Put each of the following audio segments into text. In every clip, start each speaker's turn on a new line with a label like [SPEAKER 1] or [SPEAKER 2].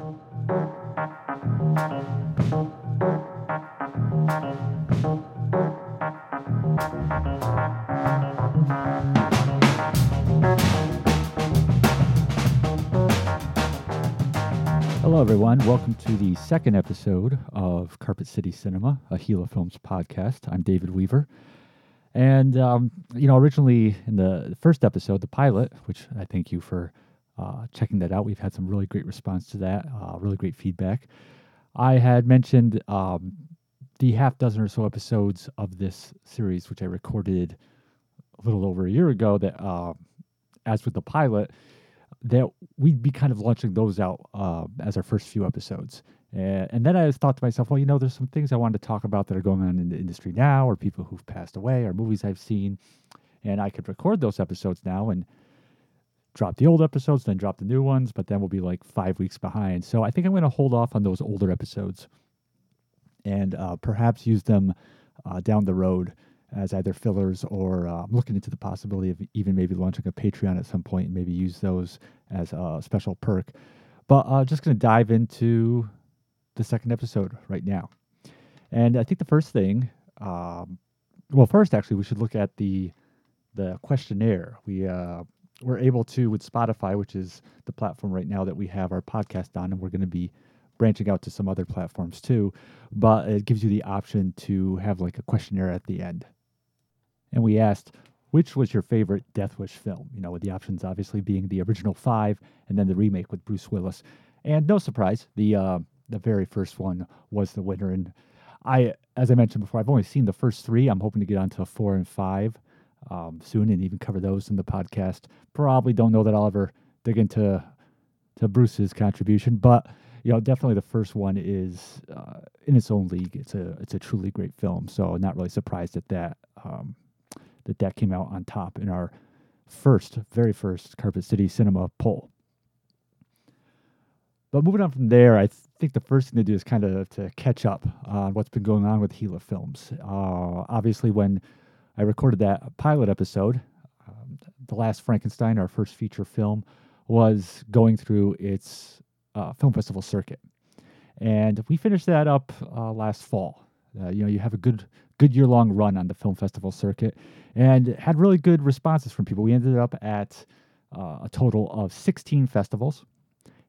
[SPEAKER 1] Hello, everyone. Welcome to the second episode of Carpet City Cinema, a Gila Films podcast. I'm David Weaver. And, um, you know, originally in the first episode, the pilot, which I thank you for uh, checking that out, we've had some really great response to that, uh, really great feedback. I had mentioned um, the half dozen or so episodes of this series, which I recorded a little over a year ago, that, uh, as with the pilot, that we'd be kind of launching those out uh, as our first few episodes. And, and then I thought to myself, well, you know, there's some things I wanted to talk about that are going on in the industry now, or people who've passed away, or movies I've seen. And I could record those episodes now and drop the old episodes, then drop the new ones, but then we'll be like five weeks behind. So I think I'm going to hold off on those older episodes and uh, perhaps use them uh, down the road as either fillers or uh, I'm looking into the possibility of even maybe launching a Patreon at some point and maybe use those as a special perk. But uh, just going to dive into the second episode right now. And I think the first thing, um, well, first actually, we should look at the the questionnaire. We uh, we're able to with Spotify, which is the platform right now that we have our podcast on, and we're going to be branching out to some other platforms too. But it gives you the option to have like a questionnaire at the end. And we asked, which was your favorite Death Wish film? You know, with the options obviously being the original five and then the remake with Bruce Willis. And no surprise, the uh, the very first one was the winner. And I, as I mentioned before, I've only seen the first three. I'm hoping to get on to four and five um, soon and even cover those in the podcast. Probably don't know that I'll ever dig into to Bruce's contribution, but you know, definitely the first one is uh, in its own league. It's a it's a truly great film. So not really surprised at that um, that that came out on top in our first, very first Carpet City Cinema poll. But moving on from there, I think the first thing to do is kind of to catch up on what's been going on with Gila Films. Uh, obviously, when I recorded that pilot episode, um, The Last Frankenstein, our first feature film, was going through its uh, film festival circuit. And we finished that up uh, last fall. Uh, you know, you have a good good year long run on the film festival circuit, and had really good responses from people. We ended up at uh, a total of 16 festivals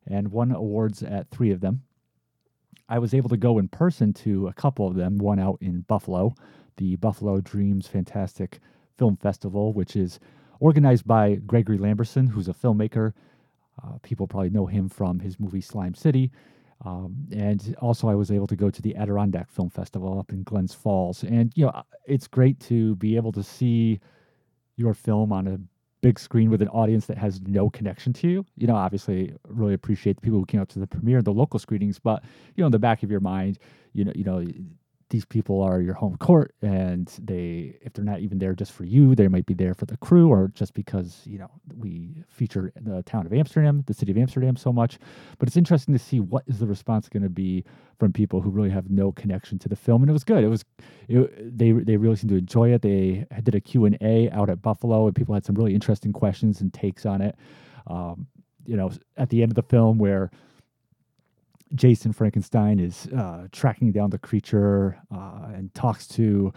[SPEAKER 1] and won awards at three of them. I was able to go in person to a couple of them, one out in Buffalo, the Buffalo Dreams Fantastic Film Festival, which is organized by Gregory Lamberson, who's a filmmaker. Uh, people probably know him from his movie Slime City. Um, and also, I was able to go to the Adirondack Film Festival up in Glens Falls. And, you know, it's great to be able to see your film on a big screen with an audience that has no connection to you. You know, obviously, really appreciate the people who came out to the premiere, the local screenings, but you know, in the back of your mind, you know, you know, these people are your home court and they if they're not even there just for you they might be there for the crew or just because you know we feature the town of amsterdam the city of amsterdam so much. But it's interesting to see what is the response going to be from people who really have no connection to the film and it was good. It was it, they they really seemed to enjoy it. They did a q&a out at buffalo and people had some really interesting questions and takes on it. Um, you know at the end of the film where Jason Frankenstein is uh, tracking down the creature uh, and talks to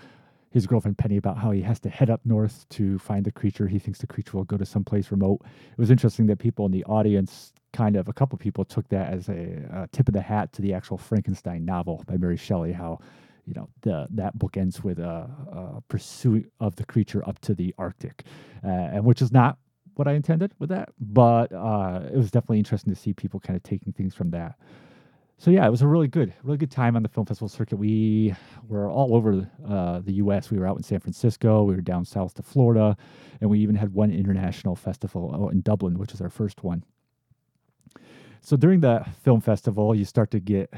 [SPEAKER 1] his girlfriend Penny about how he has to head up north to find the creature. He thinks the creature will go to someplace remote. It was interesting that people in the audience, kind of a couple people, took that as a, a tip of the hat to the actual Frankenstein novel by Mary Shelley. How you know the, that book ends with a, a, pursuit of the creature up to the Arctic, uh, and which is not what I intended with that, but uh, it was definitely interesting to see people kind of taking things from that so yeah, it was a really good, really good time on the film festival circuit. We were all over uh, the U.S. We were out in San Francisco. We were down south to Florida, and we even had one international festival in Dublin, which is our first one. So during the film festival, you start to get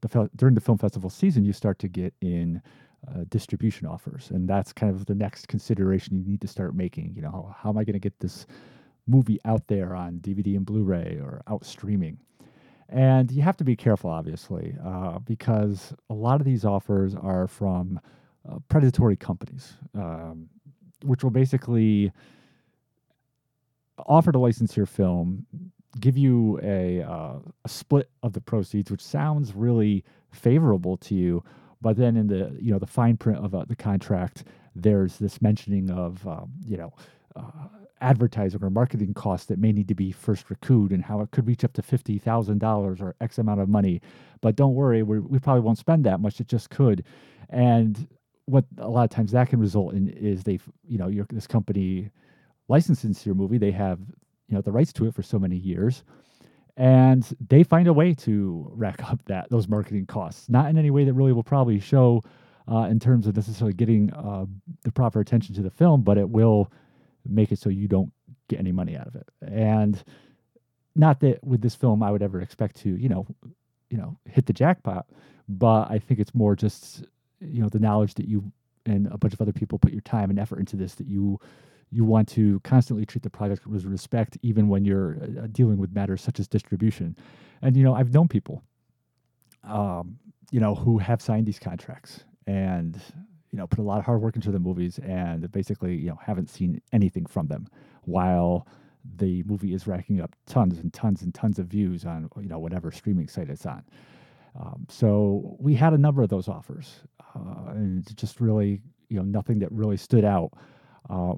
[SPEAKER 1] the during the film festival season, you start to get in uh, distribution offers, and that's kind of the next consideration you need to start making. You know, how, how am I going to get this movie out there on DVD and Blu-ray or out streaming? And you have to be careful, obviously, uh, because a lot of these offers are from uh, predatory companies, um, which will basically offer to license your film give you a, uh, a split of the proceeds, which sounds really favorable to you. But then in the you know the fine print of uh, the contract, there's this mentioning of um, you know uh, advertising or marketing costs that may need to be first recouped and how it could reach up to fifty thousand dollars or X amount of money. But don't worry, we we probably won't spend that much. It just could, and what a lot of times that can result in is they you know your this company licenses your movie. They have you know the rights to it for so many years and they find a way to rack up that those marketing costs not in any way that really will probably show uh, in terms of necessarily getting uh, the proper attention to the film but it will make it so you don't get any money out of it and not that with this film i would ever expect to you know you know hit the jackpot but i think it's more just you know the knowledge that you and a bunch of other people put your time and effort into this that you you want to constantly treat the project with respect, even when you're uh, dealing with matters such as distribution. And you know, I've known people, um, you know, who have signed these contracts and you know put a lot of hard work into the movies and basically you know haven't seen anything from them while the movie is racking up tons and tons and tons of views on you know whatever streaming site it's on. Um, so we had a number of those offers, uh, and just really you know nothing that really stood out. Uh,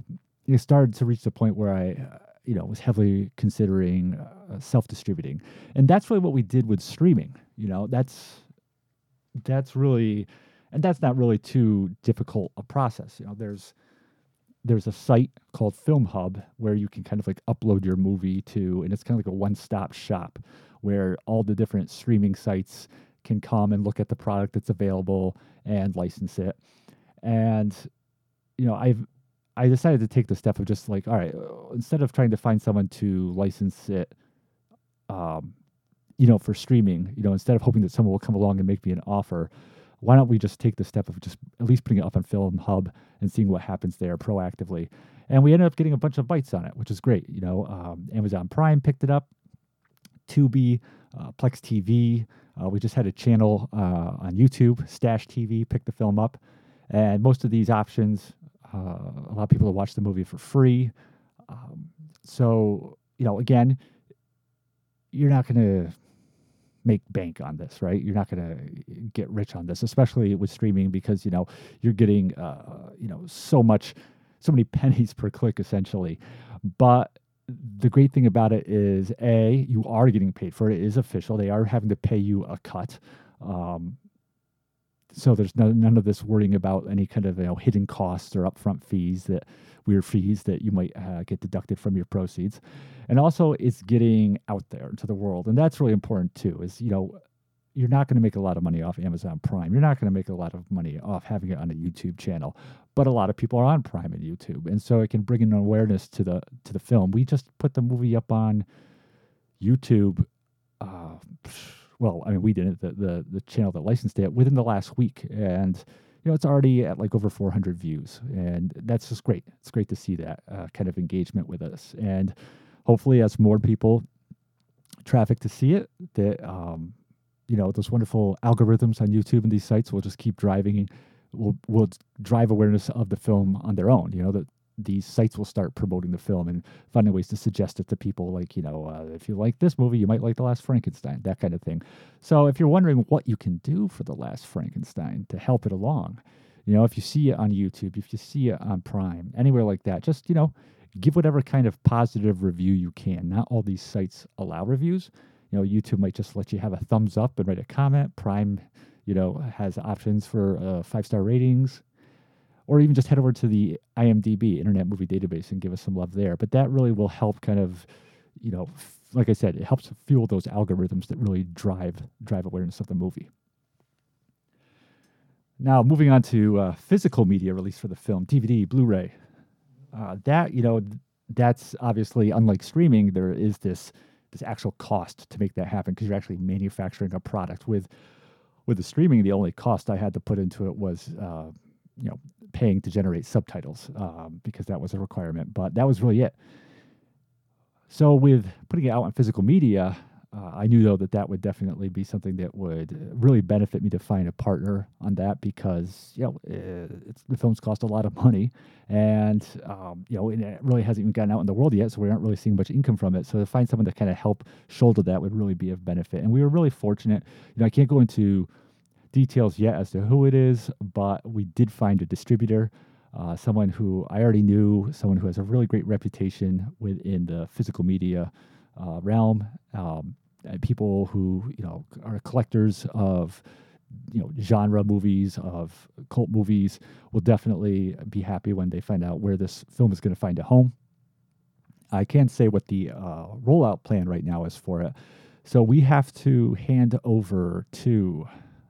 [SPEAKER 1] it started to reach the point where I, uh, you know, was heavily considering uh, self-distributing, and that's really what we did with streaming. You know, that's that's really, and that's not really too difficult a process. You know, there's there's a site called Film Hub where you can kind of like upload your movie to, and it's kind of like a one-stop shop where all the different streaming sites can come and look at the product that's available and license it. And you know, I've I decided to take the step of just like, all right, uh, instead of trying to find someone to license it, um, you know, for streaming, you know, instead of hoping that someone will come along and make me an offer, why don't we just take the step of just at least putting it up on Film Hub and seeing what happens there proactively? And we ended up getting a bunch of bites on it, which is great. You know, um, Amazon Prime picked it up, Tubi, uh, Plex TV. Uh, we just had a channel uh, on YouTube, Stash TV, picked the film up. And most of these options uh, allow people to watch the movie for free. Um, so, you know, again, you're not going to make bank on this, right? You're not going to get rich on this, especially with streaming, because you know you're getting, uh, you know, so much, so many pennies per click, essentially. But the great thing about it is, a, you are getting paid for it. It is official. They are having to pay you a cut. Um, so there's no, none of this worrying about any kind of you know hidden costs or upfront fees that weird fees that you might uh, get deducted from your proceeds. And also it's getting out there into the world and that's really important too is you know you're not going to make a lot of money off amazon prime. You're not going to make a lot of money off having it on a youtube channel but a lot of people are on prime and youtube and so it can bring an awareness to the to the film. We just put the movie up on youtube uh, well, I mean, we didn't, the, the, the channel that licensed it within the last week. And, you know, it's already at like over 400 views. And that's just great. It's great to see that uh, kind of engagement with us. And hopefully, as more people traffic to see it, that, um, you know, those wonderful algorithms on YouTube and these sites will just keep driving, will, will drive awareness of the film on their own. You know, that these sites will start promoting the film and finding ways to suggest it to people like you know uh, if you like this movie you might like the last frankenstein that kind of thing. So if you're wondering what you can do for the last frankenstein to help it along you know if you see it on youtube if you see it on prime anywhere like that just you know give whatever kind of positive review you can. Not all these sites allow reviews. You know youtube might just let you have a thumbs up and write a comment. Prime you know has options for uh, five star ratings or even just head over to the IMDb Internet Movie Database and give us some love there. But that really will help kind of, you know, f- like I said, it helps fuel those algorithms that really drive drive awareness of the movie. Now, moving on to uh, physical media release for the film, DVD, Blu-ray. Uh, that you know, that's obviously unlike streaming. There is this this actual cost to make that happen because you're actually manufacturing a product. With with the streaming, the only cost I had to put into it was uh, you know paying to generate subtitles um, because that was a requirement. But that was really it. So with putting it out on physical media, uh, I knew though that that would definitely be something that would really benefit me to find a partner on that because you know the films cost a lot of money, and um, you know it really hasn't even gotten out in the world yet, so we aren't really seeing much income from it. So to find someone to kind of help shoulder that would really be of benefit. And we were really fortunate. You know, I can't go into details yet as to who it is, but we did find a distributor. Uh, someone who I already knew, someone who has a really great reputation within the physical media uh, realm. Um, people who you know are collectors of you know genre movies of cult movies will definitely be happy when they find out where this film is going to find a home. I can't say what the uh, rollout plan right now is for it. So we have to hand over to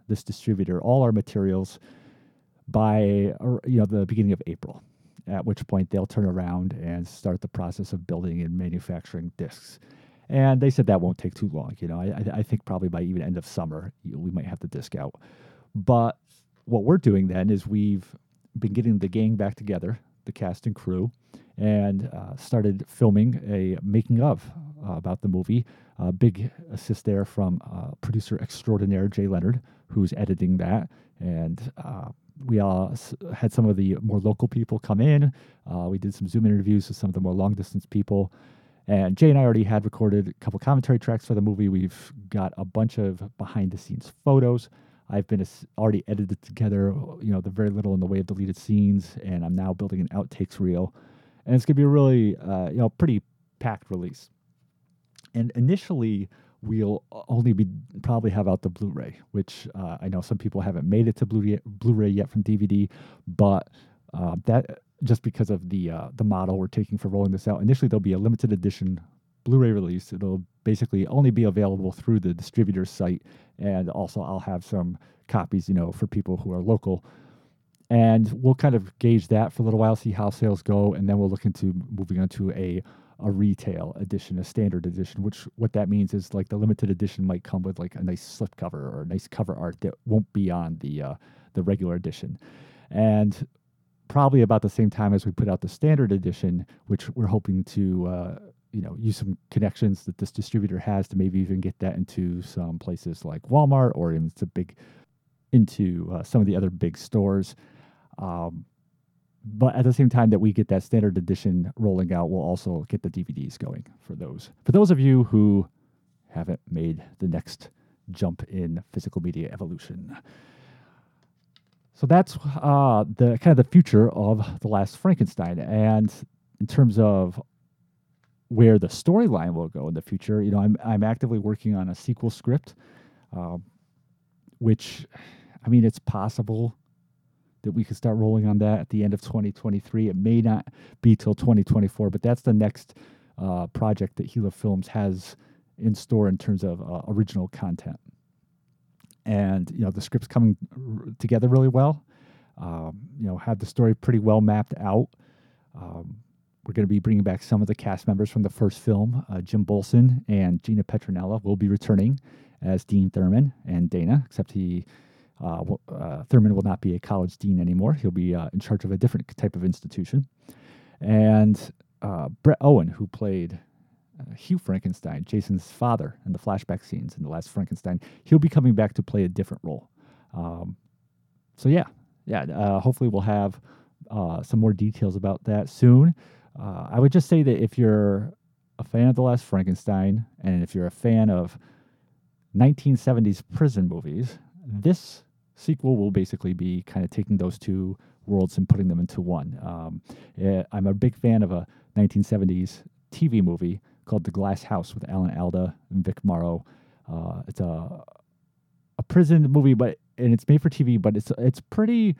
[SPEAKER 1] this distributor all our materials by uh, you know the beginning of April. At which point they'll turn around and start the process of building and manufacturing discs. And they said that won't take too long. You know, I, I think probably by even end of summer, we might have the disc out. But what we're doing then is we've been getting the gang back together, the cast and crew, and uh, started filming a making of uh, about the movie. A big assist there from uh, producer extraordinaire Jay Leonard, who's editing that. And uh, we all had some of the more local people come in. Uh, we did some Zoom interviews with some of the more long distance people. And Jay and I already had recorded a couple commentary tracks for the movie. We've got a bunch of behind the scenes photos. I've been already edited together, you know, the very little in the way of deleted scenes, and I'm now building an outtakes reel. And it's gonna be a really, uh, you know, pretty packed release. And initially, we'll only be probably have out the Blu-ray, which uh, I know some people haven't made it to Blu-ray, Blu-ray yet from DVD, but uh, that just because of the uh, the model we're taking for rolling this out. Initially, there'll be a limited edition Blu-ray release. It'll basically only be available through the distributor's site, and also I'll have some copies, you know, for people who are local. And we'll kind of gauge that for a little while, see how sales go, and then we'll look into moving on to a a retail edition, a standard edition, which what that means is like the limited edition might come with like a nice slipcover or a nice cover art that won't be on the uh, the regular edition. And probably about the same time as we put out the standard edition, which we're hoping to uh, you know use some connections that this distributor has to maybe even get that into some places like Walmart or into big into uh, some of the other big stores. Um, but at the same time that we get that standard edition rolling out, we'll also get the DVDs going for those. For those of you who haven't made the next jump in physical media evolution. So that's uh, the kind of the future of the last Frankenstein, and in terms of where the storyline will go in the future, you know, I'm I'm actively working on a sequel script, um, which, I mean, it's possible that we could start rolling on that at the end of 2023. It may not be till 2024, but that's the next uh, project that Gila Films has in store in terms of uh, original content and you know the script's coming r- together really well. Um, you know, have the story pretty well mapped out. Um, we're going to be bringing back some of the cast members from the first film. Uh, Jim Bolson and Gina Petronella will be returning as Dean Thurman and Dana, except he uh, uh, Thurman will not be a college dean anymore. He'll be uh, in charge of a different type of institution. And uh, Brett Owen, who played uh, Hugh Frankenstein, Jason's father, in the flashback scenes in the last Frankenstein, he'll be coming back to play a different role. Um, so yeah, yeah. Uh, hopefully, we'll have some more details about that soon. I would just say that if you're a fan of the last Frankenstein, and if you're a fan of 1970s prison movies, this sequel will basically be kind of taking those two worlds and putting them into one. Um, eh, I'm a big fan of a 1970s TV movie called The Glass House with Alan Alda and Vic Morrow. Uh, it's a a prison movie, but and it's made for TV, but it's it's pretty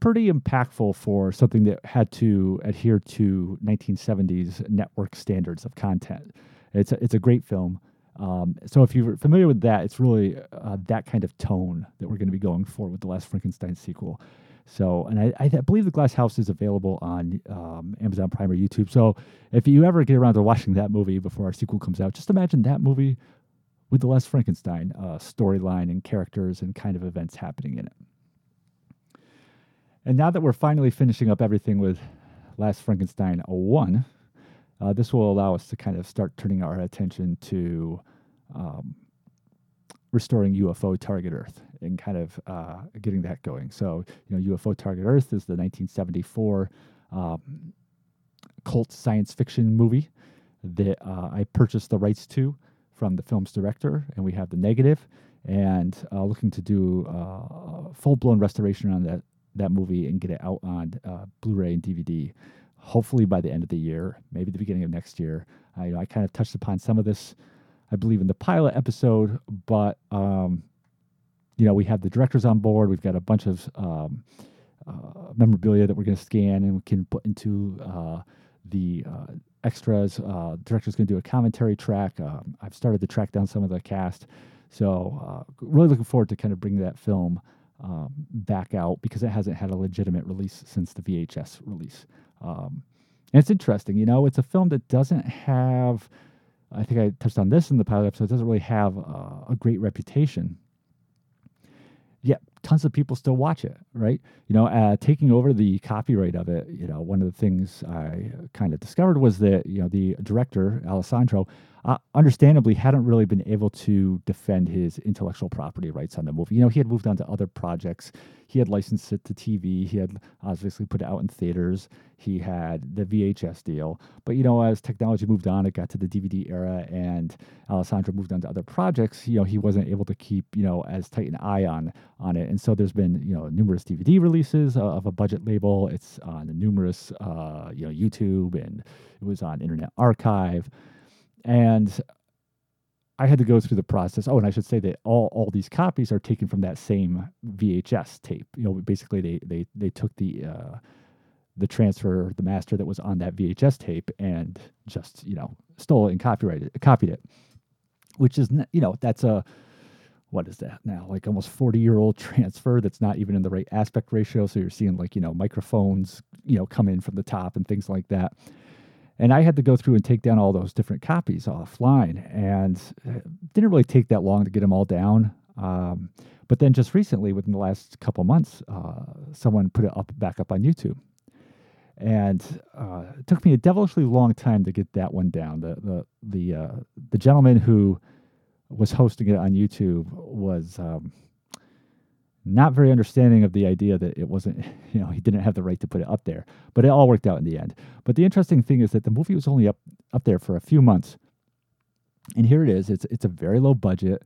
[SPEAKER 1] pretty impactful for something that had to adhere to 1970s network standards of content. It's a, it's a great film. Um, so if you're familiar with that, it's really uh, that kind of tone that we're going to be going for with the last Frankenstein sequel. So, and I, I believe the Glass House is available on um, Amazon Prime or YouTube. So, if you ever get around to watching that movie before our sequel comes out, just imagine that movie with the Last Frankenstein uh, storyline and characters and kind of events happening in it. And now that we're finally finishing up everything with Last Frankenstein 01, uh, this will allow us to kind of start turning our attention to um, restoring UFO Target Earth and kind of uh, getting that going. So, you know, UFO Target Earth is the 1974 um, cult science fiction movie that uh, I purchased the rights to from the film's director, and we have the negative, and uh, looking to do uh, full blown restoration on that that movie and get it out on uh, Blu-ray and DVD. Hopefully by the end of the year, maybe the beginning of next year. I, you know, I kind of touched upon some of this, I believe, in the pilot episode, but um, you know, we have the directors on board. We've got a bunch of um, uh, memorabilia that we're going to scan and we can put into uh, the uh, extras. Uh, director's going to do a commentary track. Um, I've started to track down some of the cast. So, uh, really looking forward to kind of bringing that film um, back out because it hasn't had a legitimate release since the VHS release. Um, and it's interesting, you know, it's a film that doesn't have, I think I touched on this in the pilot episode, it doesn't really have uh, a great reputation yet tons of people still watch it, right? You know, uh, taking over the copyright of it, you know, one of the things I kind of discovered was that, you know, the director, Alessandro, uh, understandably hadn't really been able to defend his intellectual property rights on the movie. You know, he had moved on to other projects. He had licensed it to TV. He had obviously put it out in theaters. He had the VHS deal. But, you know, as technology moved on, it got to the DVD era and Alessandro moved on to other projects. You know, he wasn't able to keep, you know, as tight an eye on, on it. And so there's been, you know, numerous DVD releases of a budget label. It's on numerous, uh, you know, YouTube and it was on Internet Archive. And I had to go through the process. Oh, and I should say that all, all these copies are taken from that same VHS tape. You know, basically they they they took the uh, the transfer, the master that was on that VHS tape, and just you know stole it and copyrighted copied it. Which is you know that's a what is that now like almost 40 year old transfer that's not even in the right aspect ratio so you're seeing like you know microphones you know come in from the top and things like that and I had to go through and take down all those different copies offline, and it didn't really take that long to get them all down. Um, but then just recently, within the last couple months, uh, someone put it up back up on YouTube, and uh, it took me a devilishly long time to get that one down. The the the uh, the gentleman who was hosting it on YouTube was um, not very understanding of the idea that it wasn't, you know, he didn't have the right to put it up there. But it all worked out in the end. But the interesting thing is that the movie was only up up there for a few months. And here it is. It's it's a very low budget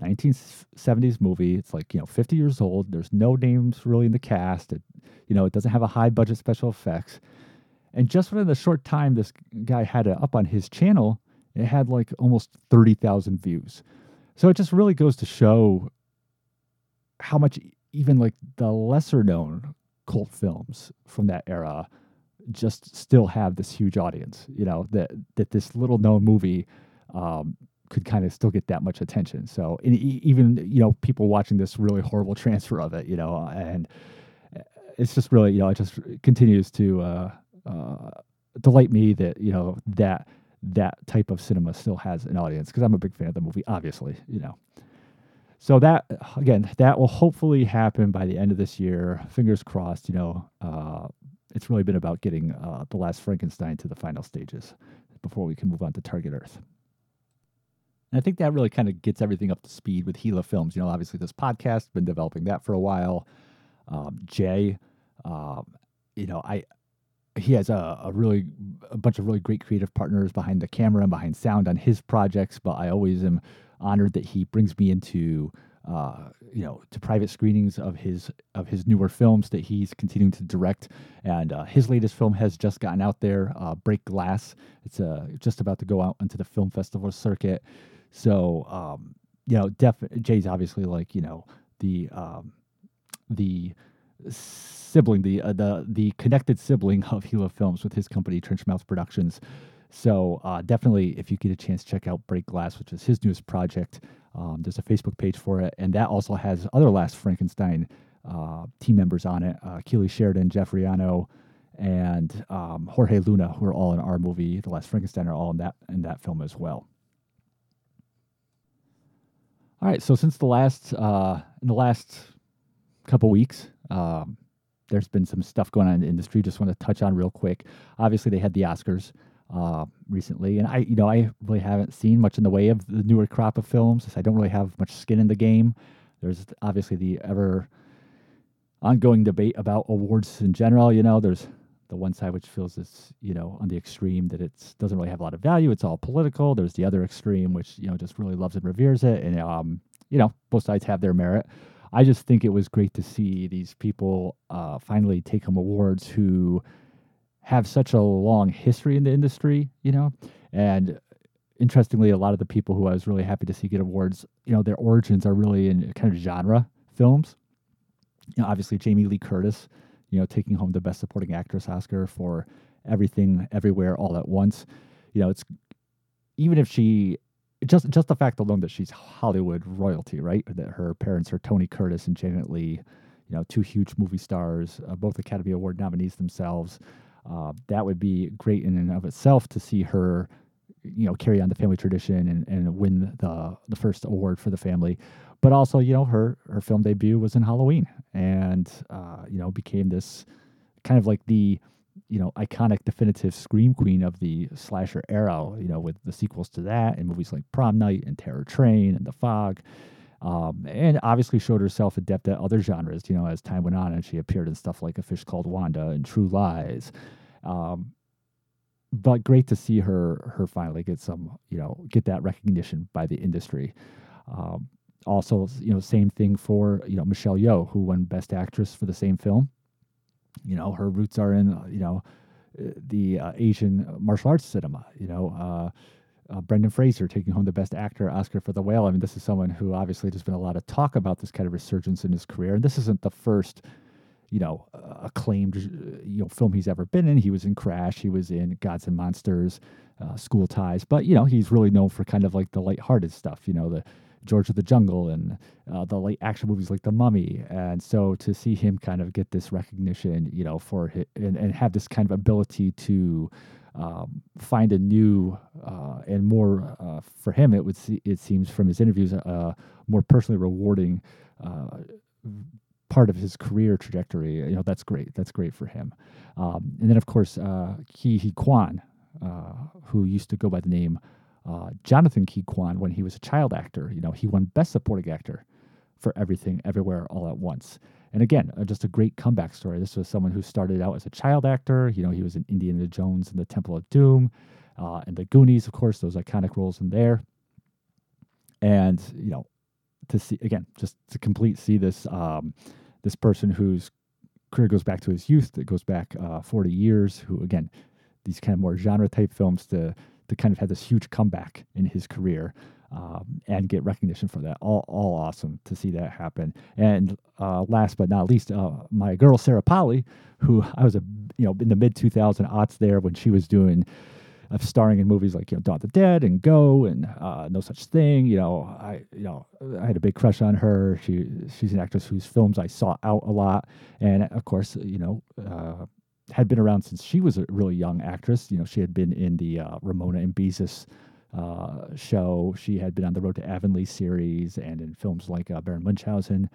[SPEAKER 1] 1970s movie. It's like, you know, 50 years old. There's no names really in the cast. It, you know, it doesn't have a high budget special effects. And just within the short time this guy had it up on his channel, it had like almost 30,000 views. So it just really goes to show how much even like the lesser known cult films from that era just still have this huge audience. You know that that this little known movie um, could kind of still get that much attention. So even you know people watching this really horrible transfer of it, you know, and uh, it's just really you know it just continues to uh, uh, delight me that you know that that type of cinema still has an audience because I'm a big fan of the movie, obviously, you know. So that again, that will hopefully happen by the end of this year. Fingers crossed. You know, uh, it's really been about getting uh, the last Frankenstein to the final stages before we can move on to Target Earth. And I think that really kind of gets everything up to speed with Gila Films. You know, obviously this podcast been developing that for a while. Um, Jay, um, you know, I he has a, a really a bunch of really great creative partners behind the camera and behind sound on his projects. But I always am honored that he brings me into uh, you know to private screenings of his of his newer films that he's continuing to direct. And uh, his latest film has just gotten out there uh, break glass. It's uh, just about to go out into the film festival circuit. So um, you know def- jay's obviously like you know the um, the sibling the uh, the the connected sibling of Gila Films with his company Trenchmouth Productions so uh, definitely, if you get a chance, check out Break Glass, which is his newest project. Um, there's a Facebook page for it, and that also has other Last Frankenstein uh, team members on it: uh, Keely Sheridan, Jeffrey Ano, and um, Jorge Luna, who are all in our movie, The Last Frankenstein, are all in that in that film as well. All right, so since the last uh, in the last couple weeks, um, there's been some stuff going on in the industry. Just want to touch on real quick. Obviously, they had the Oscars. Uh, recently, and I, you know, I really haven't seen much in the way of the newer crop of films. I don't really have much skin in the game. There's obviously the ever ongoing debate about awards in general. You know, there's the one side which feels it's you know on the extreme that it doesn't really have a lot of value. It's all political. There's the other extreme which you know just really loves and reveres it, and um, you know both sides have their merit. I just think it was great to see these people uh, finally take home awards who have such a long history in the industry, you know, and interestingly, a lot of the people who I was really happy to see get awards, you know, their origins are really in kind of genre films. You know, obviously Jamie Lee Curtis, you know, taking home the Best Supporting Actress Oscar for Everything Everywhere All at Once. You know, it's even if she just just the fact alone that she's Hollywood royalty, right? That her parents are Tony Curtis and Janet Leigh, you know, two huge movie stars, uh, both Academy Award nominees themselves. Uh, that would be great in and of itself to see her, you know, carry on the family tradition and, and win the the first award for the family. But also, you know, her her film debut was in Halloween, and uh, you know, became this kind of like the you know iconic definitive scream queen of the slasher era you know with the sequels to that and movies like prom night and terror train and the fog um, and obviously showed herself adept at other genres you know as time went on and she appeared in stuff like a fish called wanda and true lies um, but great to see her her finally get some you know get that recognition by the industry um, also you know same thing for you know michelle yeoh who won best actress for the same film you know, her roots are in, you know, uh, the uh, Asian martial arts cinema. You know, uh, uh, Brendan Fraser taking home the Best Actor Oscar for The Whale. I mean, this is someone who obviously there's been a lot of talk about this kind of resurgence in his career. And this isn't the first, you know, uh, acclaimed uh, you know film he's ever been in. He was in Crash. He was in Gods and Monsters, uh, School Ties. But you know, he's really known for kind of like the lighthearted stuff. You know, the George of the Jungle and uh, the late action movies like The Mummy. And so to see him kind of get this recognition, you know, for his, and, and have this kind of ability to um, find a new uh, and more uh, for him, it would see, it seems from his interviews, uh, more personally rewarding uh, part of his career trajectory. You know, that's great. That's great for him. Um, and then of course, uh, Ke Huy Quan, uh, who used to go by the name uh, Jonathan Ke Quan when he was a child actor. You know, he won Best Supporting Actor for Everything Everywhere All at Once. And again, uh, just a great comeback story. This was someone who started out as a child actor. You know, he was in Indiana Jones and the Temple of Doom, uh, and the Goonies, of course, those iconic roles in there. And you know, to see again, just to complete see this um, this person whose career goes back to his youth, that goes back uh, 40 years. Who again, these kind of more genre type films to to kind of have this huge comeback in his career um, and get recognition for that. All, all awesome to see that happen. And uh, last but not least, uh, my girl Sarah Polley, who I was a you know in the mid 2000 aughts there when she was doing. Uh, starring in movies like you know Dawn of the Dead and Go and uh, No Such Thing, you know I you know I had a big crush on her. She she's an actress whose films I saw out a lot, and of course you know uh, had been around since she was a really young actress. You know, she had been in the uh, Ramona and Beezus uh, show. She had been on the Road to Avonlea series and in films like uh, Baron Munchausen.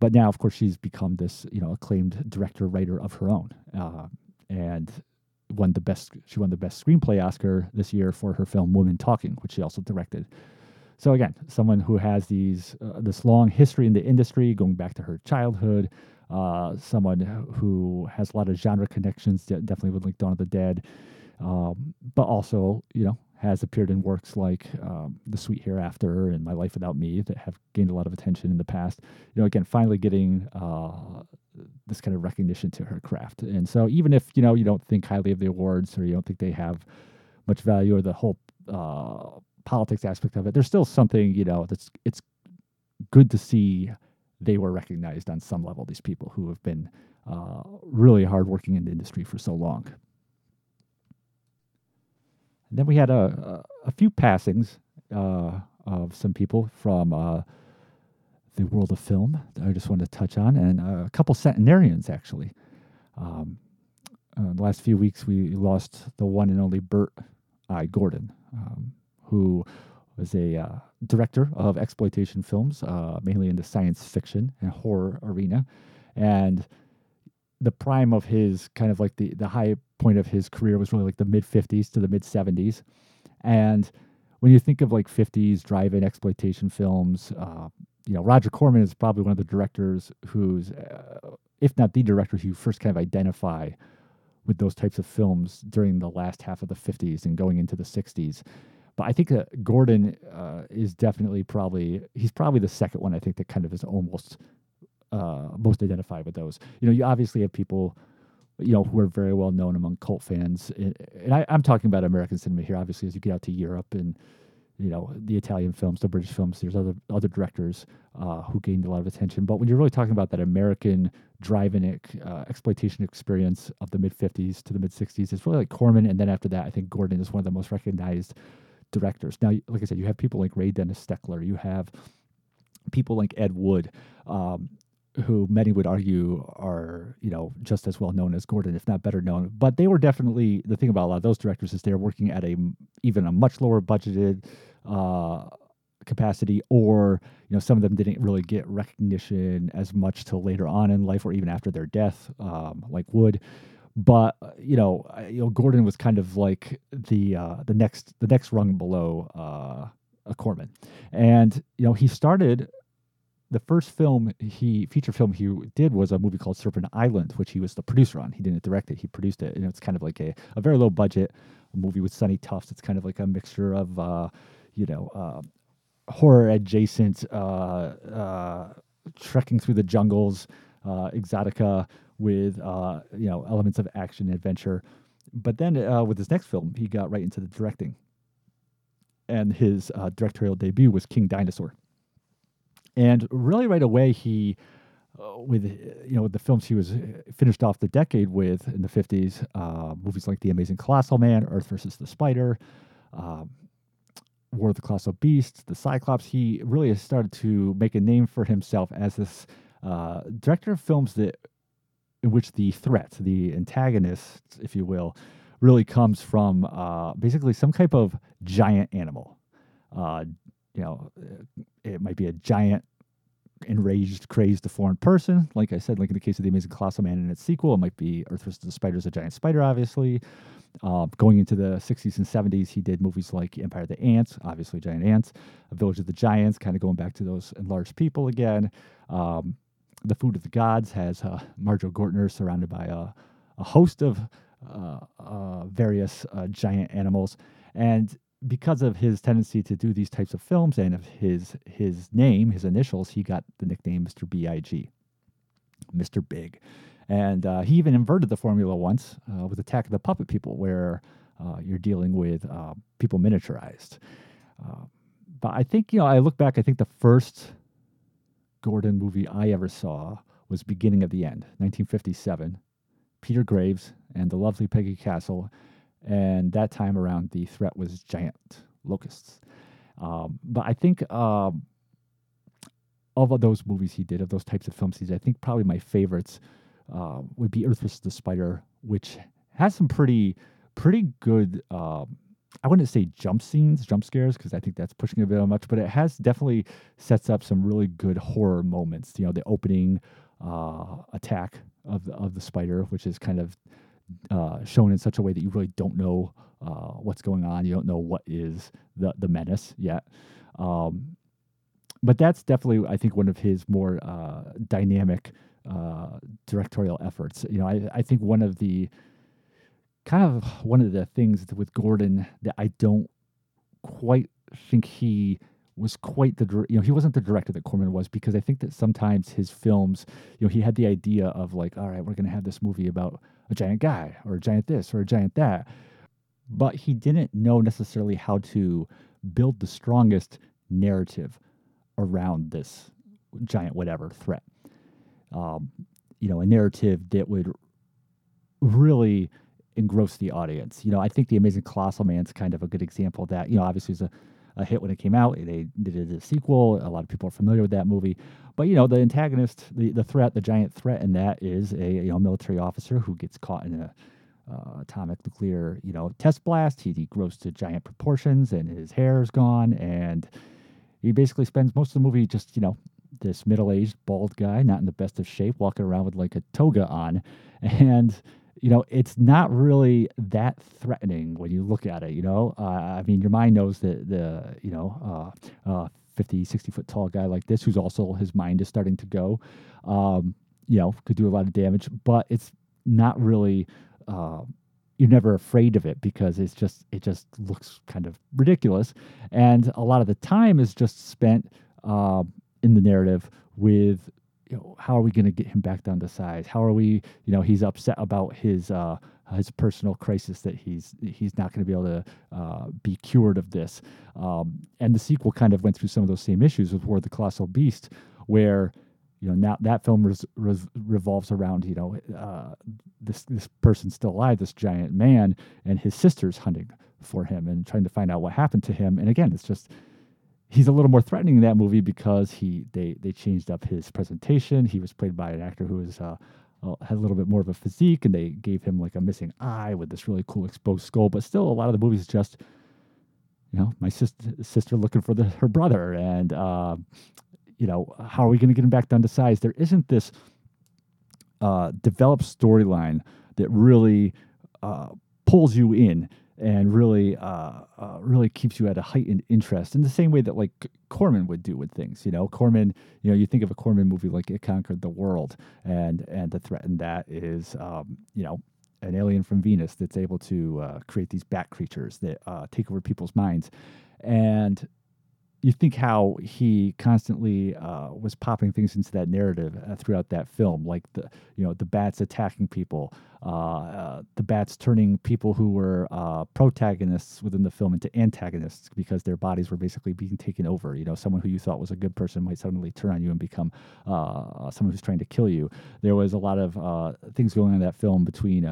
[SPEAKER 1] But now, of course, she's become this you know acclaimed director writer of her own, uh, and won the best. She won the best screenplay Oscar this year for her film Women Talking, which she also directed. So again, someone who has these uh, this long history in the industry, going back to her childhood, uh, someone who has a lot of genre connections, definitely would link Dawn of the Dead, um, but also, you know, has appeared in works like um, The Sweet Hereafter and My Life Without Me that have gained a lot of attention in the past. You know, again, finally getting uh, this kind of recognition to her craft. And so, even if you know you don't think highly of the awards or you don't think they have much value or the whole uh, politics aspect of it, there's still something you know that's it's good to see they were recognized on some level, these people who have been uh, really hardworking in the industry for so long. And then we had a, a, a few passings uh, of some people from uh, the world of film that I just wanted to touch on, and a couple centenarians, actually. Um, uh, the last few weeks, we lost the one and only Bert I. Gordon, um, who was a uh, director of exploitation films, uh, mainly in the science fiction and horror arena. And the prime of his kind of like the, the high point of his career was really like the mid 50s to the mid 70s. And when you think of like 50s drive-in exploitation films, uh, you know, Roger Corman is probably one of the directors who's, uh, if not the director, who first kind of identify with those types of films during the last half of the 50s and going into the 60s. But I think that Gordon uh, is definitely probably he's probably the second one I think that kind of is almost uh, most identified with those. You know, you obviously have people you know who are very well known among cult fans, and, I, I'm talking about American cinema here. Obviously, as you get out to Europe and you know the Italian films, the British films. There's other other directors uh, who gained a lot of attention. But when you're really talking about that American drive-in uh, exploitation experience of the mid '50s to the mid '60s, it's really like Corman, and then after that, I think Gordon is one of the most recognized directors. Now, like I said, you have people like Ray Dennis Steckler. You have people like Ed Wood. Um, who many would argue are you know just as well known as Gordon, if not better known. But they were definitely the thing about a lot of those directors is they're working at a even a much lower budgeted uh, capacity, or you know some of them didn't really get recognition as much till later on in life, or even after their death, um, like Wood. But you know, you know, Gordon was kind of like the uh, the next the next rung below uh, a Corman, and you know he started the first film he feature film he did was a movie called Serpent Island, which he was the producer on. He didn't direct it; he produced it, and it's kind of like a, a very low budget movie with Sonny Tufts. It's kind of like a mixture of uh, you know uh, horror adjacent, uh, uh trekking through the jungles, uh, exotica with uh, you know elements of action and adventure. But then with his next film, he got right into the directing, and his directorial debut was King Dinosaur and really, right away, he, uh, with you know the films he was uh, finished off the decade with in the fifties, uh, movies like The Amazing Colossal Man, Earth versus the Spider, um, War of the Colossal Beasts, The Cyclops. He really started to make a name for himself as this uh, director of films that, in which the threat, the antagonist, if you will, really comes from uh, basically some type of giant animal. Uh, you know, it might be a giant, enraged, crazed, deformed person. Like I said, like in the case of the Amazing Colossal Man and its sequel, it might be Earth vs. the Spider is a giant spider, obviously. Uh, going into the 60s and 70s, he did movies like Empire of the Ants, obviously giant ants, A Village of the Giants, kind of going back to those enlarged people again. Um, the Food of the Gods has uh, Marjoe Gortner surrounded by a, a host of uh, uh various uh, giant animals. And because of his tendency to do these types of films and of his his name, his initials, he got the nickname Mr. Big, Mr. Big, and uh, he even inverted the formula once uh, with Attack of the Puppet People, where uh, you're dealing with uh, people miniaturized. Uh, but I think you know, I look back. I think the first Gordon movie I ever saw was Beginning of the End, 1957. Peter Graves and the lovely Peggie Castle and that time around the threat was giant locusts. Um, but I think um, of those movies he did, of those types of films he did, I think probably my favorites uh, would be Earth vs. the Spider, which has some pretty pretty good. Um, I wouldn't say jump scenes, jump scares, because I think that's pushing a bit much, but it has definitely sets up some really good horror moments. You know, the opening uh, attack of the, of the spider, which is kind of uh, shown in such a way that you really don't know uh, what's going on. You don't know what is the the menace yet. Um, but that's definitely, I think, one of his more uh, dynamic uh, directorial efforts. You know, I, I think one of the kind of one of the things with Gordon that I don't quite think he was quite the you know he wasn't the director that Corman was because I think that sometimes his films you know he had the idea of like all right we're going to have this movie about a giant guy or a giant this or a giant that but he didn't know necessarily how to build the strongest narrative around this giant whatever threat. Um, you know a narrative that would really engross the audience you know I think the Amazing Colossal Man's kind of a good example of that you know obviously it's a a hit when it came out. They did a sequel. A lot of people are familiar with that movie. But you know, the antagonist, the, the threat, the giant threat in that is a you know military officer who gets caught in a uh, atomic nuclear you know test blast. He, he grows to giant proportions, and his hair is gone, and he basically spends most of the movie just you know this middle-aged bald guy, not in the best of shape, walking around with like a toga on, and you know, it's not really that threatening when you look at it. You know, uh, I mean, your mind knows that the you know, uh, uh, 50, 60 foot tall guy like this, who's also his mind is starting to go, um, you know, could do a lot of damage, but it's not really. Uh, you're never afraid of it because it's just it just looks kind of ridiculous, and a lot of the time is just spent uh, in the narrative with you know, how are we going to get him back down to size? How are we, you know, he's upset about his uh, his personal crisis that he's he's not going to be able to uh, be cured of this. Um, and the sequel kind of went through some of those same issues with War of the Colossal Beast, where you know now that film res, res, revolves around you know uh, this this person still alive, this giant man, and his sister's hunting for him and trying to find out what happened to him. And again, it's just he's a little more threatening in that movie because he they they changed up his presentation. He was played by an actor who was uh, uh, had a little bit more of a physique, and they gave him like a missing eye with this really cool exposed skull. But still, a lot of the movies just you know my sister sister looking for the, her brother, and uh, you know how are we going to get him back down to size? There isn't this uh, developed storyline that really uh, pulls you in and really uh, uh, really keeps you at a heightened interest in the same way that like Corman would do with things. You know, Corman. You know, you think of a Corman movie like It Conquered the World, and and the threat in that is um, you know an alien from Venus that's able to uh, create these bat creatures that uh, take over people's minds, and you think how he constantly uh, was popping things into that narrative uh, throughout that film, like the you know the bats attacking people, uh, uh the bats turning people who were uh, protagonists within the film into antagonists because their bodies were basically being taken over. You know, someone who you thought was a good person might suddenly turn on you and become uh, someone who's trying to kill you. There was a lot of things going on in that film between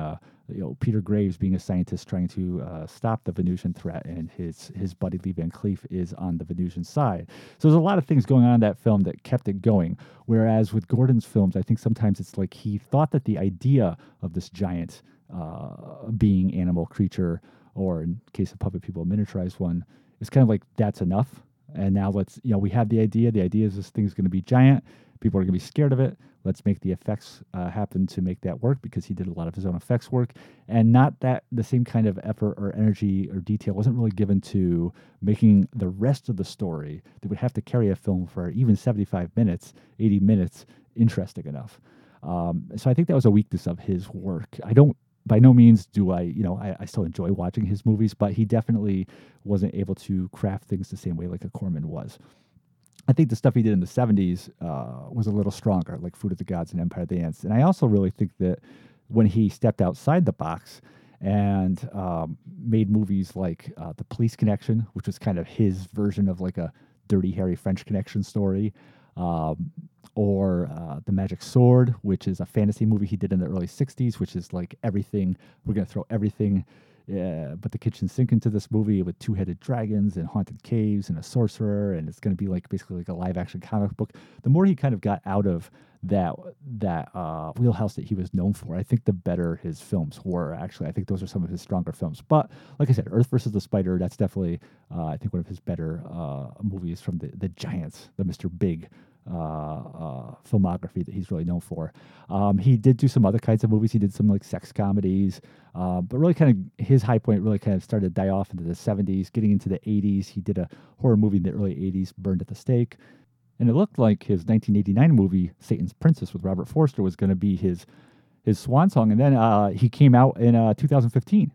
[SPEAKER 1] you know Peter Graves being a scientist trying to uh, stop the Venusian threat, and his his buddy Lee Van Cleef is on the Venusian side. So there's a lot of things going on in that film that kept it going. Whereas with Gordon's films, I think sometimes it's like he thought that the idea of this giant uh, being animal creature, or in case of puppet people, a miniaturized one, is kind of like that's enough. And now let's you know we have the idea. The idea is this thing's going to be giant. People are going to be scared of it. Let's make the effects uh, happen to make that work because he did a lot of his own effects work. And not that the same kind of effort or energy or detail wasn't really given to making the rest of the story. That would have to carry a film for even 75 minutes 80 minutes interesting enough. Um, so i think that was a weakness of his work. I don't by no means do I, you know, I, I, still enjoy watching his movies, but he definitely wasn't able to craft things the same way like a Corman was. I think the stuff he did in the 70s uh, was a little stronger, like Food of the Gods and Empire of the Ants. And I also really think that when he stepped outside the box and um, made movies like uh, The Police Connection, which was kind of his version of like a Dirty Harry French Connection story, um, or uh, The Magic Sword, which is a fantasy movie he did in the early 60s, which is like everything, we're going to throw everything yeah, but the kitchen sink into this movie with two-headed dragons and haunted caves and a sorcerer, and it's going to be like basically like a live-action comic book. The more he kind of got out of that that uh, wheelhouse that he was known for, I think the better his films were. Actually, I think those are some of his stronger films. But like I said, Earth versus the Spider, that's definitely uh, I think one of his better uh, movies from the the giants, the Mister Big uh, uh, filmography that he's really known for. Um, he did do some other kinds of movies. He did some like sex comedies, uh, but really kind of his high point really kind of started to die off into the 70s, getting into the 80s. He did a horror movie in the early 80s, Burned at the Stake. And it looked like his 1989 movie, Satan's Princess with Robert Forster, was going to be his his swan song. And then uh, he came out in uh, 2015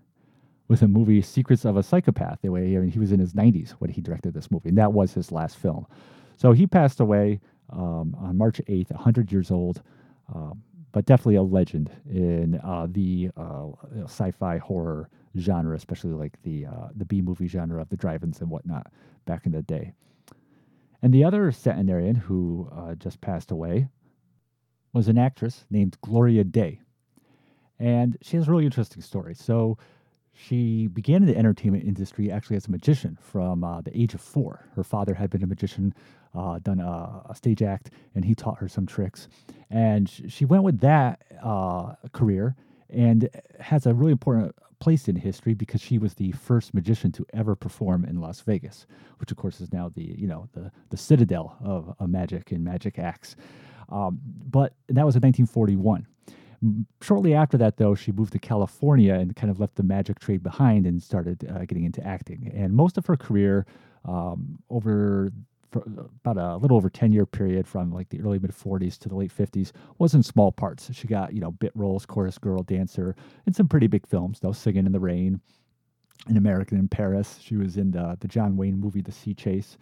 [SPEAKER 1] with a movie, Secrets of a Psychopath. I mean, he was in his 90s when he directed this movie, and that was his last film. So he passed away um, on March 8th, 100 years old, uh, but definitely a legend in uh, the uh, sci-fi horror genre, especially like the uh, the B movie genre of the drive-ins and whatnot back in the day. And the other centenarian who uh, just passed away was an actress named Gloria Dea, and she has a really interesting story. So. She began in the entertainment industry actually as a magician from uh, the age of four. Her father had been a magician uh, done a, a, stage act, and he taught her some tricks. And she went with that uh, career and has a really important place in history because she was the first magician to ever perform in Las Vegas, which of course is now the you know the the citadel of, of magic and magic acts. Um, but that was in 1941. Shortly after that, though, she moved to California and kind of left the magic trade behind and started uh, getting into acting. And most of her career, um, over about a little over 10 year period from like the early mid 40s to the late 50s, was in small parts. She got, you know, bit roles, chorus girl, dancer, and some pretty big films, though, Singing in the Rain, An American in Paris. She was in the, the John Wayne movie, The Sea Chase.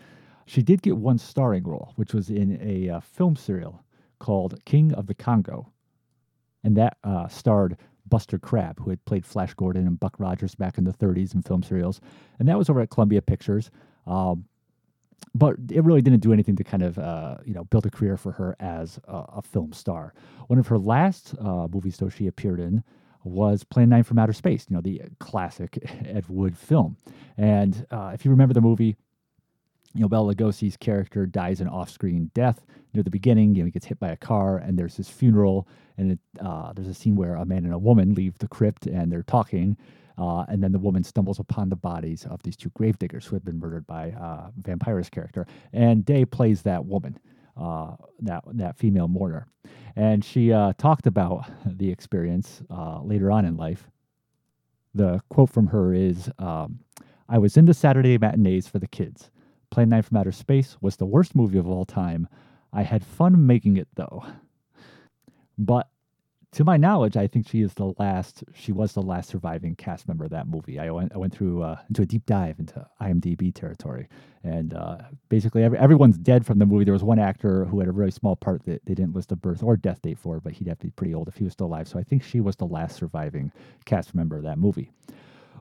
[SPEAKER 1] She did get one starring role, which was in a uh, film serial called King of the Congo. And that uh, starred Buster Crabbe, who had played Flash Gordon and Buck Rogers back in the 30s in film serials. And that was over at Columbia Pictures. Um, but it really didn't do anything to kind of uh, you know build a career for her as a, a film star. One of her last uh, movies, though, she appeared in was Plan 9 from Outer Space, you know, the classic Ed Wood film. And uh, if you remember the movie, you know, Bela Lugosi's character dies an off-screen death near the beginning. You know, he gets hit by a car, and there's his funeral, and it, uh, there's a scene where a man and a woman leave the crypt, and they're talking, uh, and then the woman stumbles upon the bodies of these two gravediggers who had been murdered by uh, Vampira's character, and Dea plays that woman, uh, that that female mourner, and she uh, talked about the experience uh, later on in life. The quote from her is, um, "I was in the Saturday matinees for the kids." Plan 9 from Outer Space was the worst movie of all time. I had fun making it though. But to my knowledge, I think she is the last. She was the last surviving cast member of that movie. I went, I went through uh, into a deep dive into IMDb territory, and uh, basically every, everyone's dead from the movie. There was one actor who had a really small part that they didn't list a birth or death date for, but he'd have to be pretty old if he was still alive. So I think she was the last surviving cast member of that movie.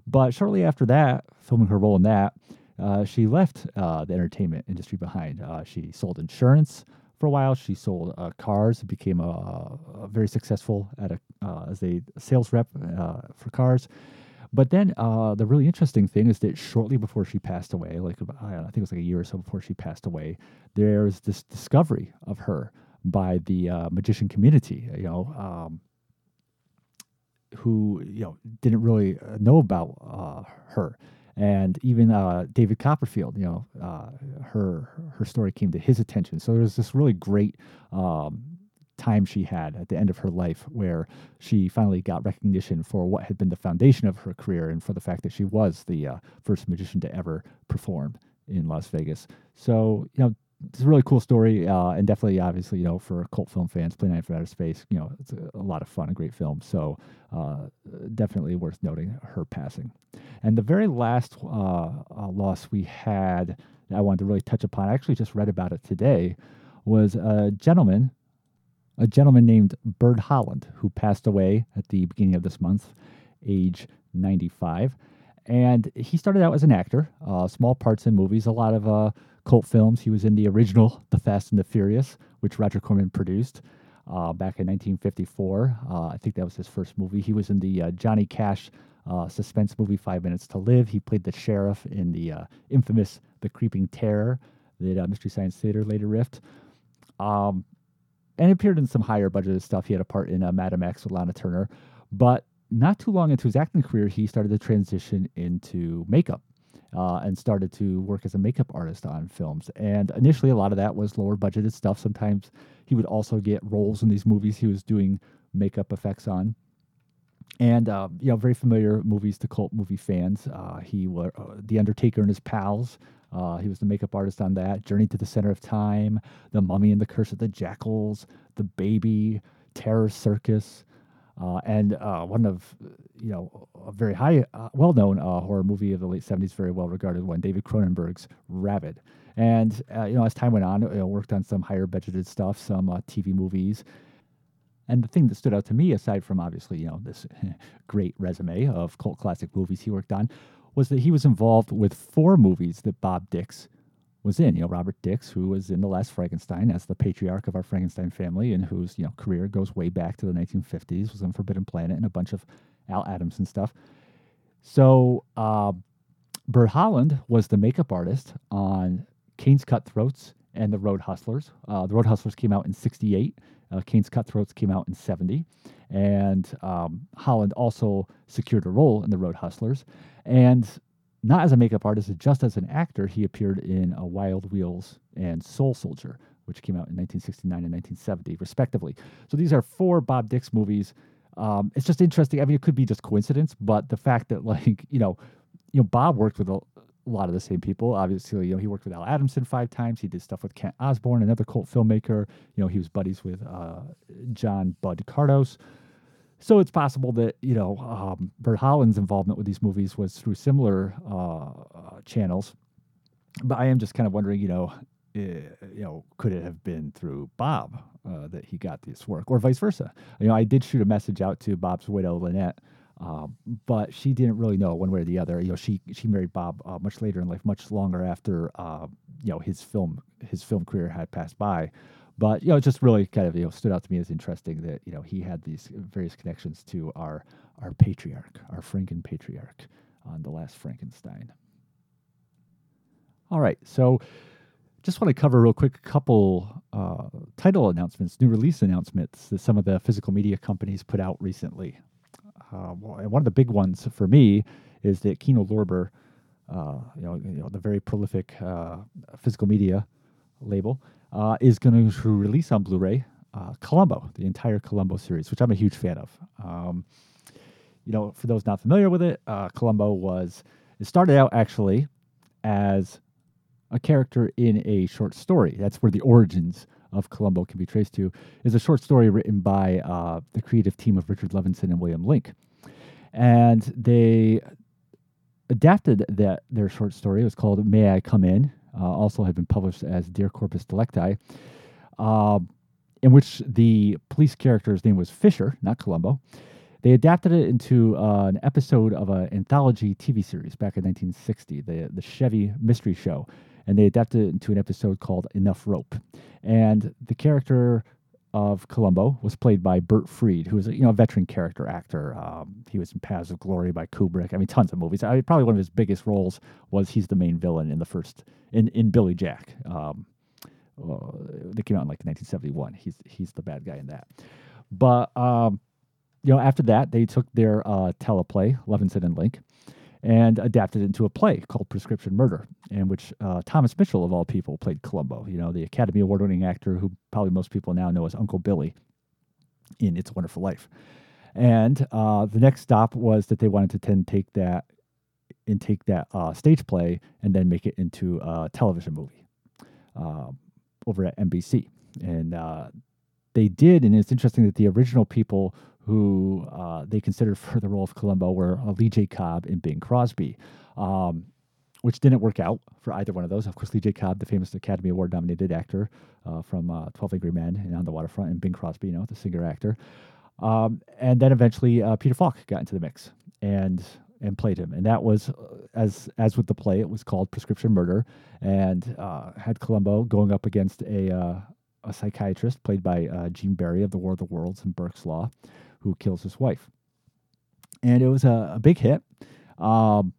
[SPEAKER 1] But shortly after that, filming her role in that, uh, she left uh, the entertainment industry behind. Uh, she sold insurance for a while. She sold uh, cars, became a, a very successful at a uh, as a sales rep uh, for cars. But then the really interesting thing is that shortly before she passed away, like I, know, I think it was like a year or so before she passed away, there's this discovery of her by the magician community. You know. Um, who you know didn't really know about her and even uh, David Copperfield, you know, uh, her her story came to his attention. So there was this really great um, time she had at the end of her life where she finally got recognition for what had been the foundation of her career and for the fact that she was the uh, first magician to ever perform in Las Vegas. So you know, it's a really cool story, uh, and definitely, obviously, you know, for cult film fans, Plan 9 from Outer Space, you know, it's a, a lot of fun, a great film. So, uh, definitely worth noting her passing. And the very last uh, uh loss we had that I wanted to really touch upon, I actually just read about it today, was a gentleman, a gentleman named Byrd Holland, who passed away at the beginning of this month, age 95. And he started out as an actor, uh, small parts in movies, a lot of uh, cult films. He was in the original The Fast and the Furious, which Roger Corman produced uh, back in 1954. Uh, I think that was his first movie. He was in the uh, Johnny Cash uh, suspense movie Five Minutes to Live. He played the sheriff in the uh, infamous The Creeping Terror that uh, Mystery Science Theater later riffed. Um, and appeared in some higher budgeted stuff. He had a part in Madame X with Lana Turner. But not too long into his acting career, he started to transition into makeup uh, and started to work as a makeup artist on films. And initially, a lot of that was lower budgeted stuff. Sometimes he would also get roles in these movies he was doing makeup effects on. And uh, you know, very familiar movies to cult movie fans. Uh, he was uh, The Undertaker and His Pals. Uh, he was the makeup artist on that. Journey to the Center of Time, The Mummy and the Curse of the Jackals, The Baby, Terror Circus. Uh, and uh, one of you know a very high, uh, well-known uh, horror movie of the late '70s, very well-regarded one, David Cronenberg's Rabid. And uh, you know, as time went on, worked on some higher budgeted stuff, some uh, TV movies. And the thing that stood out to me, aside from obviously you know this great resume of cult classic movies he worked on, was that he was involved with four movies that Bob Dix was in. You know, Robert Dix, who was in the last Frankenstein as the patriarch of our Frankenstein family, and whose you know career goes way back to the 1950s, was on Forbidden Planet and a bunch of Al Adamson stuff. So, uh, Byrd Holland was the makeup artist on Cain's Cutthroats and The Road Hustlers. Uh, the Road Hustlers came out in '68. Uh, Cain's Cutthroats came out in '70, and um, Holland also secured a role in The Road Hustlers. And not as a makeup artist, just as an actor, he appeared in a Wild Wheels and Soul Soldier, which came out in 1969 and 1970, respectively. So these are four Bob Dix movies. Um, it's just interesting. I mean, it could be just coincidence, but the fact that like you know, you know, Bob worked with a, a lot of the same people. Obviously, you know, he worked with Al Adamson five times. He did stuff with Kent Osborne, another cult filmmaker. You know, he was buddies with uh, John Bud Cardos. So it's possible that you know um, Bert Holland's involvement with these movies was through similar uh, uh, channels. But I am just kind of wondering, you know, uh, you know, could it have been through Bob uh, that he got this work, or vice versa? You know, I did shoot a message out to Bob's widow, Lynette, uh, but she didn't really know one way or the other. You know, she she married Bob uh, much later in life, much longer after uh, you know his film his film career had passed by. But you know, it just really kind of you know stood out to me as interesting that you know he had these various connections to our our patriarch, our Franken patriarch, on the last Frankenstein. All right, so just want to cover real quick a couple uh, title announcements, new release announcements that some of the physical media companies put out recently. Uh, one of the big ones for me is that Kino Lorber, uh, you, know, you know, the very prolific uh, physical media label, uh, is going to release on Blu-ray uh, Columbo, the entire Columbo series, which I'm a huge fan of. Um, you know, for those not familiar with it, Columbo was it started out actually as a character in a short story. That's where the origins of Columbo can be traced to. Is a short story written by uh, the creative team of Richard Levinson and William Link, and they adapted that their short story. It was called "May I Come In." Uh, also had been published as "Dear Corpus Delicti," uh, in which the police character's name was Fisher, not Columbo. They adapted it into uh, an episode of an anthology TV series back in 1960, the the Chevy Mystery Show and they adapted it into an episode called Enough Rope. And the character of Columbo was played by Bert Freed, who was a, you know a veteran character actor. Um, he was in Paths of Glory by Kubrick. I mean, tons of movies. I mean, probably one of his biggest roles was he's the main villain in the first in in Billy Jack. Um, uh, that came out in like 1971. He's he's the bad guy in that. But um, you know, after that, they took their uh, teleplay, Levinson and Link, and adapted it into a play called Prescription Murder, in which uh, Thomas Mitchell, of all people, played Columbo, you know, the Academy Award winning actor who probably most people now know as Uncle Billy in It's a Wonderful Life. And uh, the next stop was that they wanted to then take that and take that uh, stage play and then make it into a television movie uh, over at NBC. And uh, they did, and it's interesting that the original people who uh, they considered for the role of Columbo were uh, Lee J. Cobb and Bing Crosby, um, which didn't work out for either one of those. Of course, Lee J. Cobb, the famous Academy Award nominated actor uh, from uh, 12 Angry Men and On the Waterfront, and Bing Crosby, you know, the singer actor. Um, and then eventually uh, Peter Falk got into the mix and and played him, and that was uh, as as with the play, it was called Prescription Murder, and had Columbo going up against a a psychiatrist played by Gene Barry of The War of the Worlds and Burke's Law, who kills his wife. And it was a, a big hit. Um,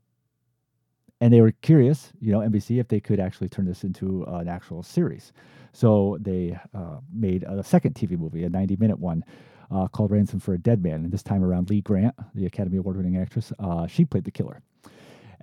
[SPEAKER 1] and they were curious, you know, NBC, if they could actually turn this into an actual series. So they uh, made a second TV movie, a 90 minute one. Uh, called Ransom for a Dead Man, and this time around, Lee Grant, the Academy Award-winning actress, uh, she played the killer.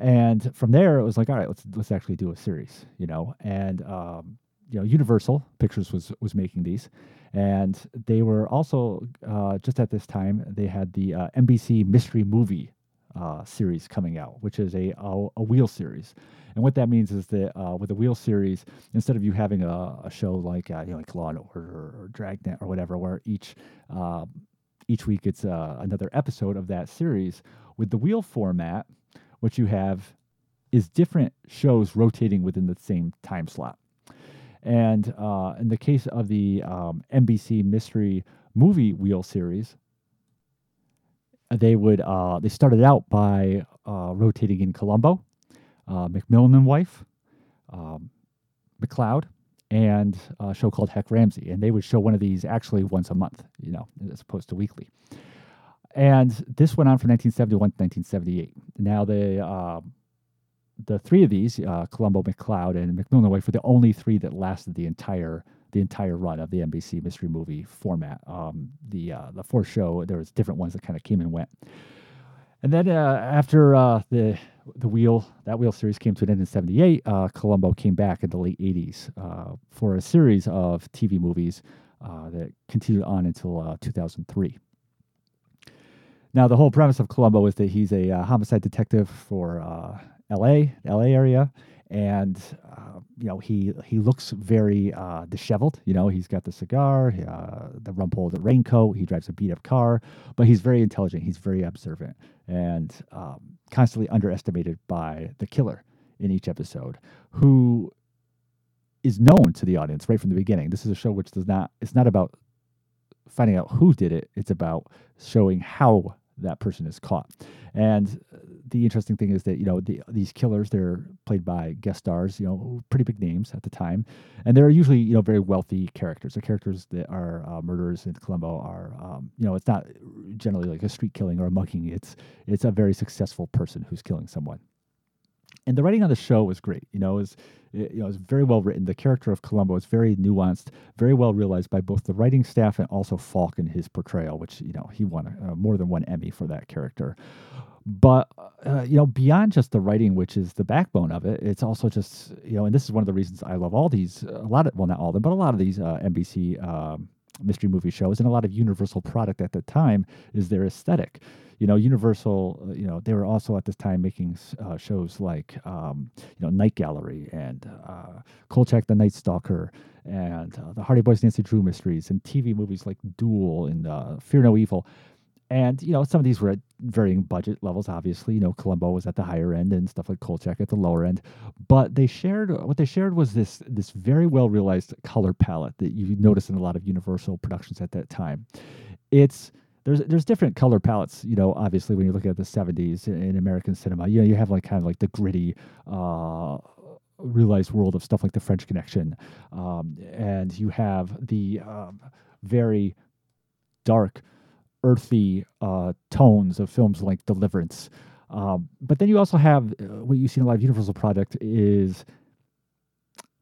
[SPEAKER 1] And from there, it was like, all right, let's let's actually do a series, you know. And um, you know, Universal Pictures was was making these, and they were also uh, just at this time they had the uh, NBC mystery movie uh, series coming out, which is a, a, a wheel series. And what that means is that uh, with a wheel series, instead of you having a, a show like uh, you know like Law and Order or, Dragnet or whatever, where each um, each week it's uh, another episode of that series, with the wheel format, what you have is different shows rotating within the same time slot. And uh, in the case of the um, NBC mystery movie wheel series, they would uh, they started out by uh, rotating in Columbo, uh, McMillan and Wife, um, McCloud, and a show called Hec Ramsey, and they would show one of these actually once a month, you know, as opposed to weekly. And this went on from 1971 to 1978. Now they uh, the three of these, uh, Columbo, McCloud, and McMillan Wife, were the only three that lasted the entire the entire run of the NBC mystery movie format. Um, the uh, the fourth show, there was different ones that kind of came and went. And then uh, after uh, the the wheel that wheel series came to an end in 78 uh, columbo came back in the late 80s uh, for a series of tv movies uh, that continued on until uh, 2003 now the whole premise of columbo is that he's a homicide detective for la la area and uh, you know he he looks very uh, disheveled. You know, he's got the cigar, uh, the rumpled the raincoat. He drives a beat up car, but he's very intelligent. He's very observant and um, constantly underestimated by the killer in each episode, who is known to the audience right from the beginning. This is a show which does not. It's not about finding out who did it. It's about showing how that person is caught. And the interesting thing is that you know the, these killers they're played by guest stars, you know, pretty big names at the time, and they're usually you know very wealthy characters. The characters that are uh, murderers in Columbo are um, you know it's not generally like a street killing or a mugging. It's it's a very successful person who's killing someone and the writing on the show was great. You know, it was it, you know it was very well written. The character of Columbo is very nuanced, very well realized by both the writing staff and also Falk in his portrayal, which you know he won uh, more than one Emmy for that character. But uh, you know, beyond just the writing, which is the backbone of it, it's also just you know, and this is one of the reasons I love all these. A lot of well, not all of them, but a lot of these uh, NBC. Um, mystery movie shows and a lot of Universal product at the time is their aesthetic. You know, Universal, uh, you know, they were also at this time making uh, shows like, um, you know, Night Gallery and uh, Kolchak the Night Stalker and uh, the Hardy Boys Nancy Drew mysteries and TV movies like Duel and uh, Fear No Evil. And you know, some of these were at varying budget levels. Obviously, you know, Columbo was at the higher end, and stuff like Kolchak at the lower end. But they shared what they shared was this this very well realized color palette that you notice in a lot of Universal productions at that time. It's there's there's different color palettes. You know, obviously when you look at the '70s in, in American cinema, you know, you have like kind of like the gritty. Uh, realized world of stuff like the French Connection, um, and you have the um, very dark earthy uh, tones of films like Deliverance. Um, but then you also have uh, what you see in a lot of Universal product is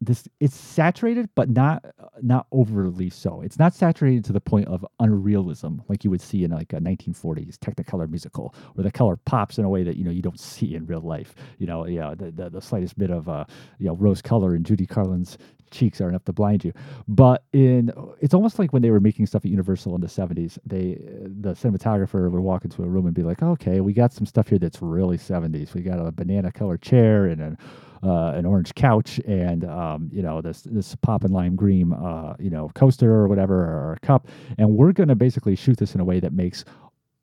[SPEAKER 1] this it's saturated but not not overly so it's not saturated to the point of unrealism like you would see in like a 1940s technicolor musical where the color pops in a way that you know you don't see in real life you know yeah the, the, the slightest bit of uh you know rose color in Judy Garland's cheeks are enough to blind you. But in it's almost like when they were making stuff at Universal in the 70s, they the cinematographer would walk into a room and be like, "Okay, we got some stuff here that's really 70s. We got a banana color chair and an uh, an orange couch and um, you know this this pop and lime green uh, you know coaster or whatever or a cup, and we're going to basically shoot this in a way that makes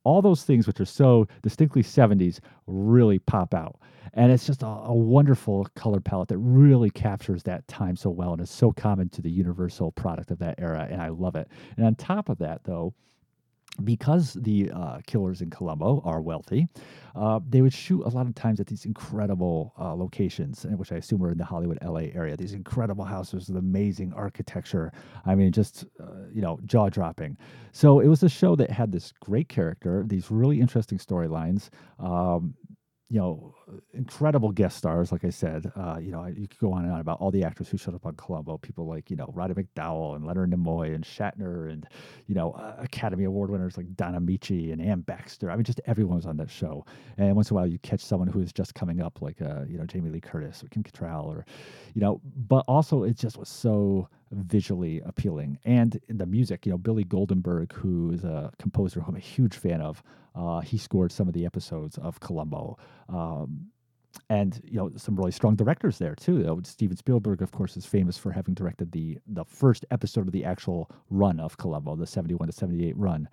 [SPEAKER 1] all those things which are so distinctly 70s really pop out. And it's just a, a, wonderful color palette that really captures that time so well and is so common to the universal product of that era. And I love it. And on top of that, though, because the uh, killers in Columbo are wealthy, uh, they would shoot a lot of times at these incredible uh, locations, which I assume were in the Hollywood, LA area. These incredible houses with amazing architecture. I mean, just uh, you know, jaw dropping. So it was a show that had this great character, these really interesting storylines. Um, you know, incredible guest stars, like I said. Uh, you know, you could go on and on about all the actors who showed up on Columbo. People like, you know, Roddy McDowall and Leonard Nimoy and Shatner and, you know, uh, Academy Award winners like Don Ameche and Anne Baxter. I mean, just everyone was on that show. And once in a while you catch someone who is just coming up like, uh, you know, Jamie Lee Curtis or Kim Cattrall or, you know, but also it just was so visually appealing. And the music, you know, Billy Goldenberg, who is a composer who I'm a huge fan of, uh, he scored some of the episodes of Columbo. Um, and you know some really strong directors there too. Though Steven Spielberg, of course, is famous for having directed the the first episode of the actual run of Columbo, the seventy one to seventy eight run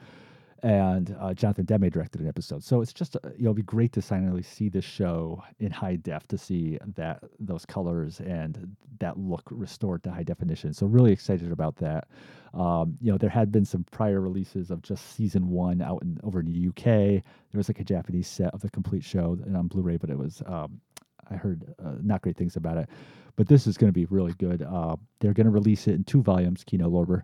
[SPEAKER 1] and uh, Jonathan Demme directed an episode. So it's just uh, you know it'd be great to finally see this show in high def to see that those colors and that look restored to high definition. So really excited about that. Um, you know there had been some prior releases of just season one out in over in the UK. There was like a Japanese set of the complete show on Blu-ray, but it was um, I heard uh, not great things about it. But this is going to be really good. Uh, they're going to release it in two volumes. Kino Lorber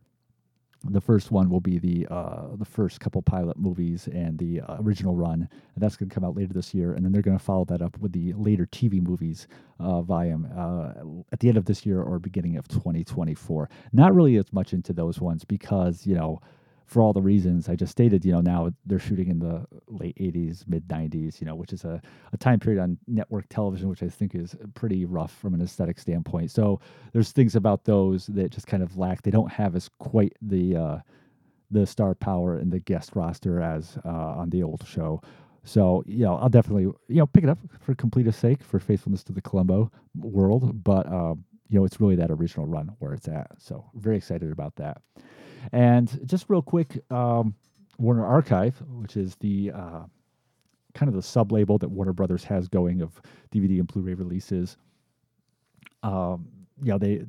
[SPEAKER 1] the first one will be the uh, the first couple pilot movies and the uh, original run, and that's going to come out later this year. And then they're going to follow that up with the later TV movies uh, volume uh, at the end of this year or beginning of 2024. Not really as much into those ones because you know for all the reasons I just stated, you know, now they're shooting in the late 80s, mid 90s, you know, which is a, a time period on network television, which I think is pretty rough from an aesthetic standpoint. So there's things about those that just kind of lack. They don't have as quite the uh, the star power and the guest roster as uh, on the old show. So you know, I'll definitely you know pick it up for completeness sake, for faithfulness to the Columbo world. But um, you know, it's really that original run where it's at. So very excited about that. And just real quick, um, Warner Archive, which is the uh, kind of the sub label that Warner Brothers has going of DVD and Blu-ray releases. Um, you know, they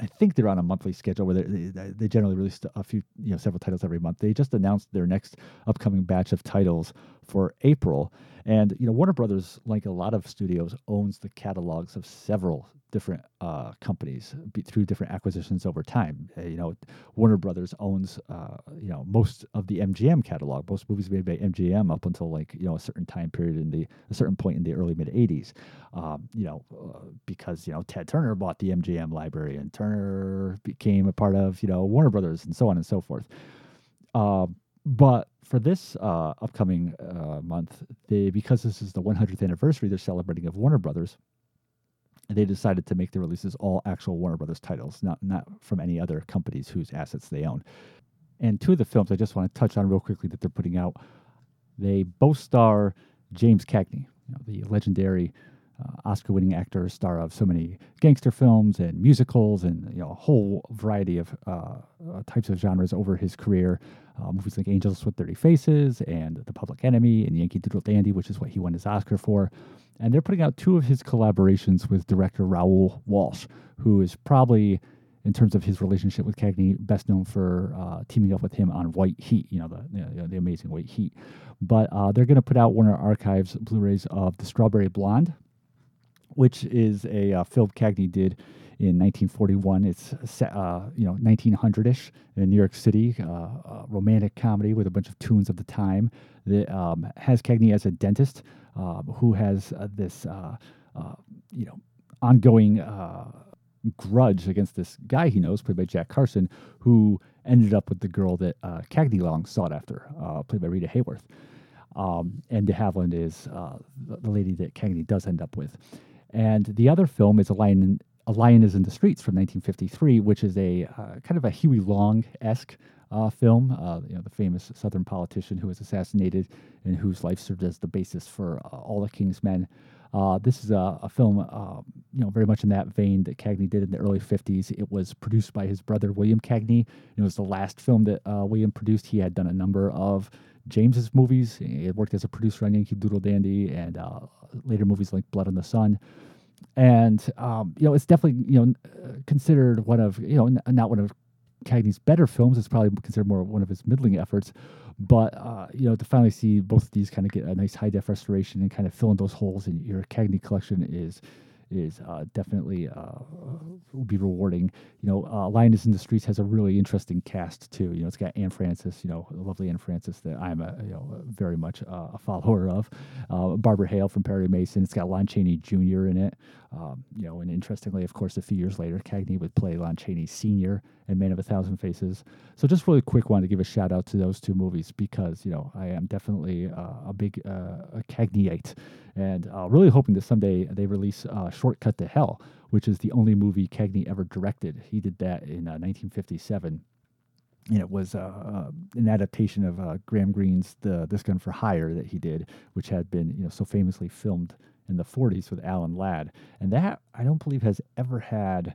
[SPEAKER 1] I think they're on a monthly schedule where they, they generally release a few, you know, several titles every month. They just announced their next upcoming batch of titles for April, and you know, Warner Brothers, like a lot of studios, owns the catalogs of several different uh, companies through different acquisitions over time. Uh, you know, Warner Brothers owns uh, you know most of the MGM catalog. Most movies made by MGM up until like you know a certain time period in the a certain point in the early mid '80s. Um, you know, uh, because you know Ted Turner bought the MGM library, and Turner became a part of you know Warner Brothers, and so on and so forth. Um, but for this uh, upcoming uh, month, they because this is the 100th anniversary, they're celebrating of Warner Brothers. They decided to make the releases all actual Warner Brothers titles, not not from any other companies whose assets they own. And two of the films I just want to touch on real quickly that they're putting out, they both star James Cagney, you know, the legendary uh, Oscar-winning actor, star of so many gangster films and musicals, and you know a whole variety of uh, uh, types of genres over his career. Uh, movies like Angels with Dirty Faces and The Public Enemy and Yankee Doodle Dandy, which is what he won his Oscar for. And they're putting out two of his collaborations with director Raoul Walsh, who is probably, in terms of his relationship with Cagney, best known for uh, teaming up with him on White Heat, you know, the, you know, the amazing White Heat. But uh, they're going to put out Warner Archives Blu rays of The Strawberry Blonde, which is a uh, film Cagney did in 1941. It's uh, you know 1900ish in New York City, uh, romantic comedy with a bunch of tunes of the time that um, has Cagney as a dentist um, who has uh, this uh, uh, you know ongoing grudge against this guy he knows, played by Jack Carson, who ended up with the girl that uh, Cagney long sought after, played by Rita Hayworth. Um, and de Havilland is uh, the lady that Cagney does end up with. And the other film is A Lion, a Lion is in the Streets from 1953, which is a uh, kind of a Huey Long esque uh, film. Uh, you know, the famous Southern politician who was assassinated and whose life served as the basis for uh, All the King's Men. Uh, this is a, a film, um, you know, very much in that vein that Cagney did in the early 50s. It was produced by his brother William Cagney. It was the last film that uh, William produced. He had done a number of James's movies. He worked as a producer on Yankee Doodle Dandy and uh, later movies like Blood on the Sun. And um, you know, it's definitely you know considered one of you know not one of Cagney's better films. It's probably considered more one of his middling efforts. But uh, you know, to finally see both of these kind of get a nice high def restoration and kind of fill in those holes in your Cagney collection is is uh, definitely uh, will be rewarding. You know, uh, Lion Is in the Streets has a really interesting cast too. You know, it's got Anne Francis, you know, lovely Anne Francis that I'm a, you know very much uh, a follower of. Uh, Barbara Hale from Perry Mason. It's got Lon Chaney Jr. in it. Um, you know, and interestingly, of course, a few years later, Cagney would play Lon Chaney Sr. in Man of a Thousand Faces. So just really quick, wanted to give a shout out to those two movies because you know I am definitely uh, a big a Cagneyite, and really hoping that someday they release uh, Shortcut to Hell, which is the only movie Cagney ever directed. He did that in 1957 uh, and it was uh, uh, an adaptation of uh, Graham Greene's "The This Gun for Hire" that he did, which had been you know so famously filmed in the 40s with Alan Ladd. And that, I don't believe, has ever had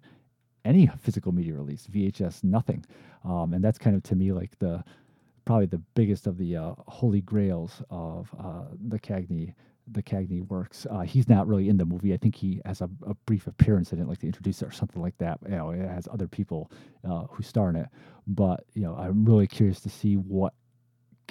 [SPEAKER 1] any physical media release, VHS, nothing. Um, and that's kind of, to me, like the probably the biggest of the uh, holy grails of uh, the Cagney the Cagney works. Uh, he's not really in the movie. I think he has a, a, brief appearance in it, like to introduce it or something like that. You know, it has other people uh, who star in it. But you know, I'm really curious to see what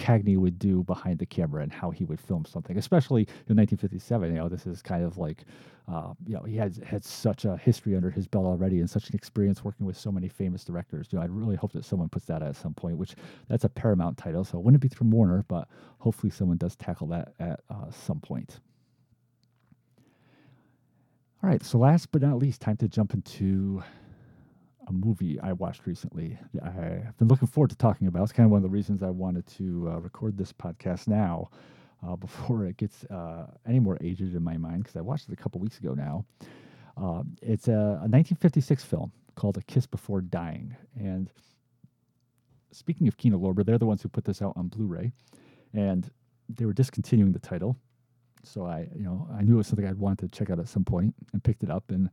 [SPEAKER 1] Cagney would do behind the camera and how he would film something, especially in 1957. You know, this is kind of like, uh, you know, he has had such a history under his belt already and such an experience working with so many famous directors. You know, I really hope that someone puts that at some point, which that's a Paramount title, so it wouldn't be from Warner, but hopefully someone does tackle that at uh, some point. All right, so last but not least, time to jump into a movie I watched recently. I've been looking forward to talking about. It's kind of one of the reasons I wanted to uh, record this podcast now uh, before it gets uh, any more aged in my mind because I watched it a couple weeks ago now. Um, it's a, a 1956 film called A Kiss Before Dying. And speaking of Kino Lorber, they're the ones who put this out on Blu-ray, and they were discontinuing the title. So I, you know, I knew it was something I'd want to check out at some point, and picked it up, and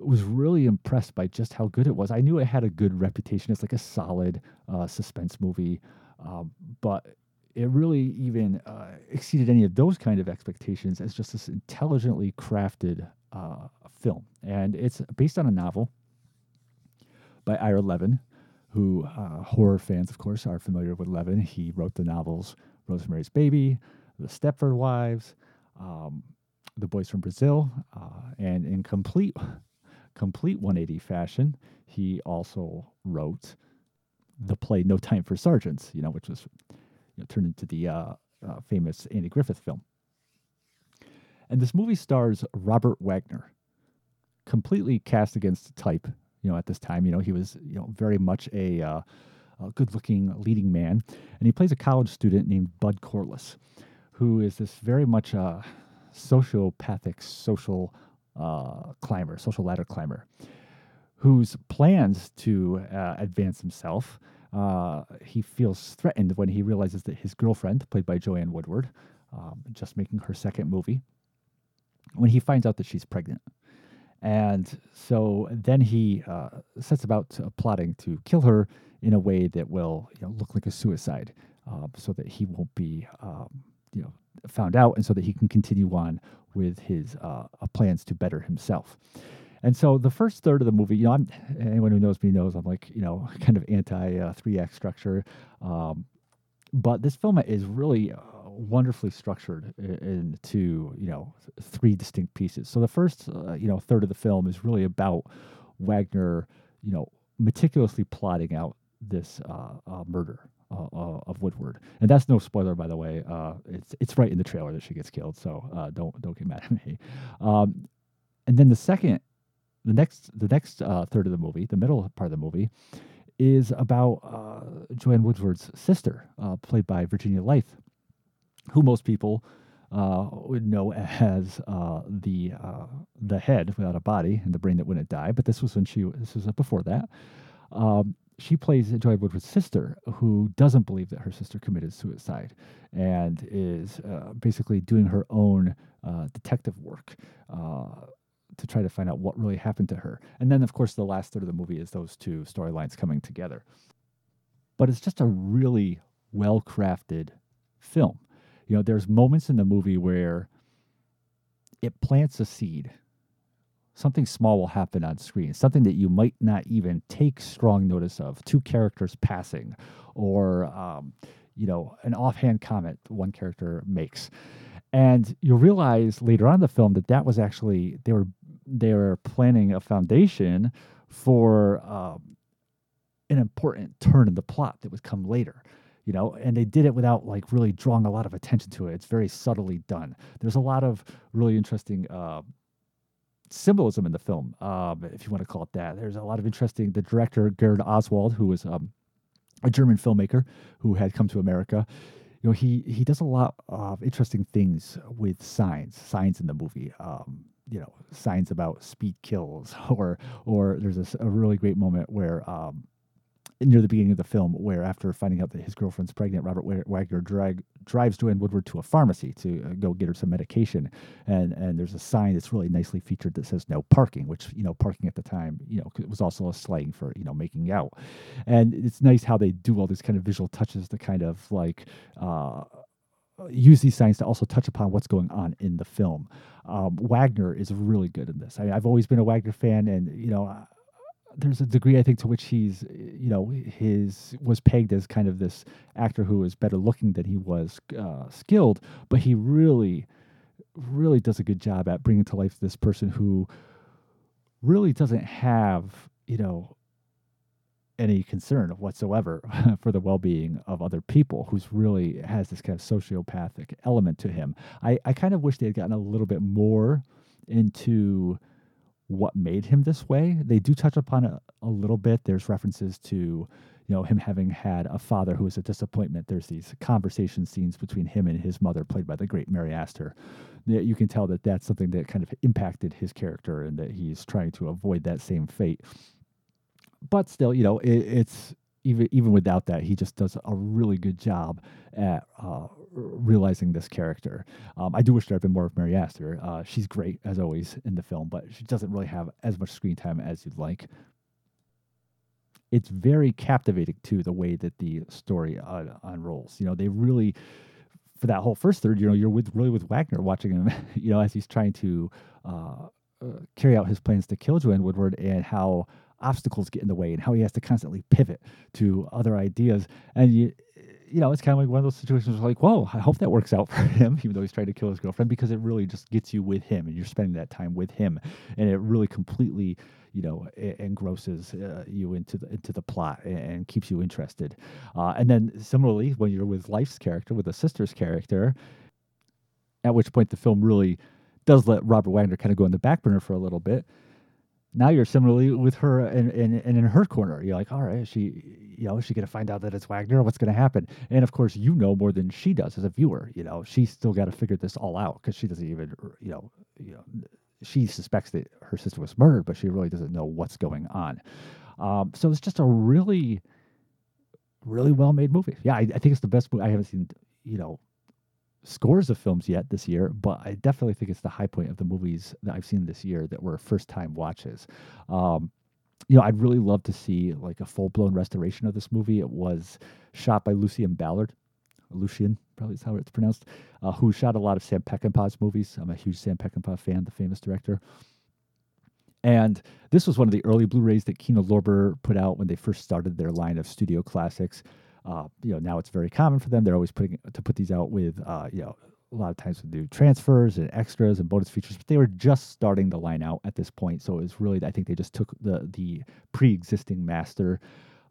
[SPEAKER 1] was really impressed by just how good it was. I knew it had a good reputation as like a solid uh, suspense movie, um, but it really even uh, exceeded any of those kind of expectations as just this intelligently crafted uh, film. And it's based on a novel by Ira Levin, who uh, horror fans, of course, are familiar with Levin. He wrote the novels Rosemary's Baby, The Stepford Wives, um, The Boys from Brazil, uh, and in complete complete 180 fashion, he also wrote the play No Time for Sergeants, you know, which was you know, turned into the uh, uh, famous Andy Griffith film. And this movie stars Robert Wagner, completely cast against type you know, at this time. You know, he was, you know, very much a, uh, a good-looking leading man, and he plays a college student named Bud Corliss, who is this very much a sociopathic social uh, climber, social ladder climber, whose plans to uh, advance himself. Uh, he feels threatened when he realizes that his girlfriend, played by Joanne Woodward, um, just making her second movie, when he finds out that she's pregnant. And so then he uh, sets about uh, plotting to kill her in a way that will you know, look like a suicide uh, so that he won't be um, you know, found out and so that he can continue on with his uh, uh, plans to better himself. And so the first third of the movie, you know, I'm, anyone who knows me knows I'm like, you know, kind of anti uh, three act structure. Um, but this film is really wonderfully structured into you know three distinct pieces. So the first uh, you know third of the film is really about Wagner, you know, meticulously plotting out this uh, uh, murder uh, uh, of Woodward, and that's no spoiler by the way. Uh, it's it's right in the trailer that she gets killed, so don't don't get mad at me. Um, and then the second, the next the next third of the movie, the middle part of the movie, is about Joanne Woodward's sister, played by Virginia Leith who most people uh, would know as uh, the uh, the head without a body and the brain that wouldn't die. But this was when she this was before that. Um, she plays Joy Woodward's sister, who doesn't believe that her sister committed suicide, and is uh, basically doing her own uh, detective work uh, to try to find out what really happened to her. And then, of course, the last third of the movie is those two storylines coming together. But it's just a really well crafted film you know, there's moments in the movie where it plants a seed. Something small will happen on screen, something that you might not even take strong notice of. Two characters passing, or, um, you know, an offhand comment one character makes. And you'll realize later on in the film that that was actually, they were, they were planning a foundation for um, an important turn in the plot that would come later you know, and they did it without like really drawing a lot of attention to it. It's very subtly done. There's a lot of really interesting uh, symbolism in the film, um, if you want to call it that. There's a lot of interesting. The director Gerd Oswald, who was um, a German filmmaker who had come to America, you know, he he does a lot of interesting things with signs, signs in the movie. Um, you know, signs about speed kills, or or there's a, a really great moment where um, near the beginning of the film, where after finding out that his girlfriend's pregnant, Robert Wagner drag, drives Joanne Woodward to a pharmacy to uh, go get her some medication, and and there's a sign that's really nicely featured that says no parking, which you know parking at the time you know was also a slang for you know making out, and it's nice how they do all these kind of visual touches to kind of like. Uh, use these signs to also touch upon what's going on in the film. Um, Wagner is really good in this. I have always been a Wagner fan, and you know, there's a degree I think to which he's you know his was pegged as kind of this actor who was better looking than he was uh, skilled, but he really really does a good job at bringing to life this person who really doesn't have you know any concern whatsoever for the well-being of other people who's really has this kind of sociopathic element to him. I, I kind of wish they had gotten a little bit more into what made him this way. They do touch upon it a little bit. There's references to, you know, him having had a father who was a disappointment. There's these conversation scenes between him and his mother, played by the great Mary Astor. You can tell that that's something that kind of impacted his character, and that he's trying to avoid that same fate. But still, you know, it, it's even even without that, he just does a really good job at uh, realizing this character. Um, I do wish there had been more of Mary Astor. Uh, she's great as always in the film, but she doesn't really have as much screen time as you'd like. It's very captivating too the way that the story uh, unrolls. You know, they really for that whole first third, you know, you're with really with Wagner watching him, you know, as he's trying to uh, uh, carry out his plans to kill Joanne Woodward and how obstacles get in the way and how he has to constantly pivot to other ideas. And you, you know, it's kind of like one of those situations where like, whoa, I hope that works out for him, even though he's trying to kill his girlfriend, because it really just gets you with him and you're spending that time with him. And it really completely, you know, engrosses uh, you into the, into the plot and, keeps you interested. Uh, and then similarly, when you're with Leith's character, with a sister's character, at which point the film really does let Robert Wagner kind of go in the back burner for a little bit now you're similarly with her and, and, and in her corner. You're like, all right, she, you know, is she going to find out that it's Wagner? What's going to happen? And of course, you know more than she does as a viewer. You know, she's still got to figure this all out because she doesn't even, you know, you know, she suspects that her sister was murdered, but she really doesn't know what's going on. Um, so it's just a really, really well made movie. Yeah, I, I think it's the best movie I haven't seen. You know, scores of films yet this year, but I definitely think it's the high point of the movies that I've seen this year that were first time watches. Um, you know, I'd really love to see like a full blown restoration of this movie. It was shot by Lucien Ballard, Lucian, probably is how it's pronounced, uh, who shot a lot of Sam Peckinpah's movies. I'm a huge Sam Peckinpah fan, the famous director. And this was one of the early Blu-rays that Kino Lorber put out when they first started their line of studio classics. Uh, you know, now it's very common for them. They're always putting to put these out with, uh, you know, a lot of times with new transfers and extras and bonus features, but they were just starting the line out at this point. So it was really, I think they just took the the pre-existing master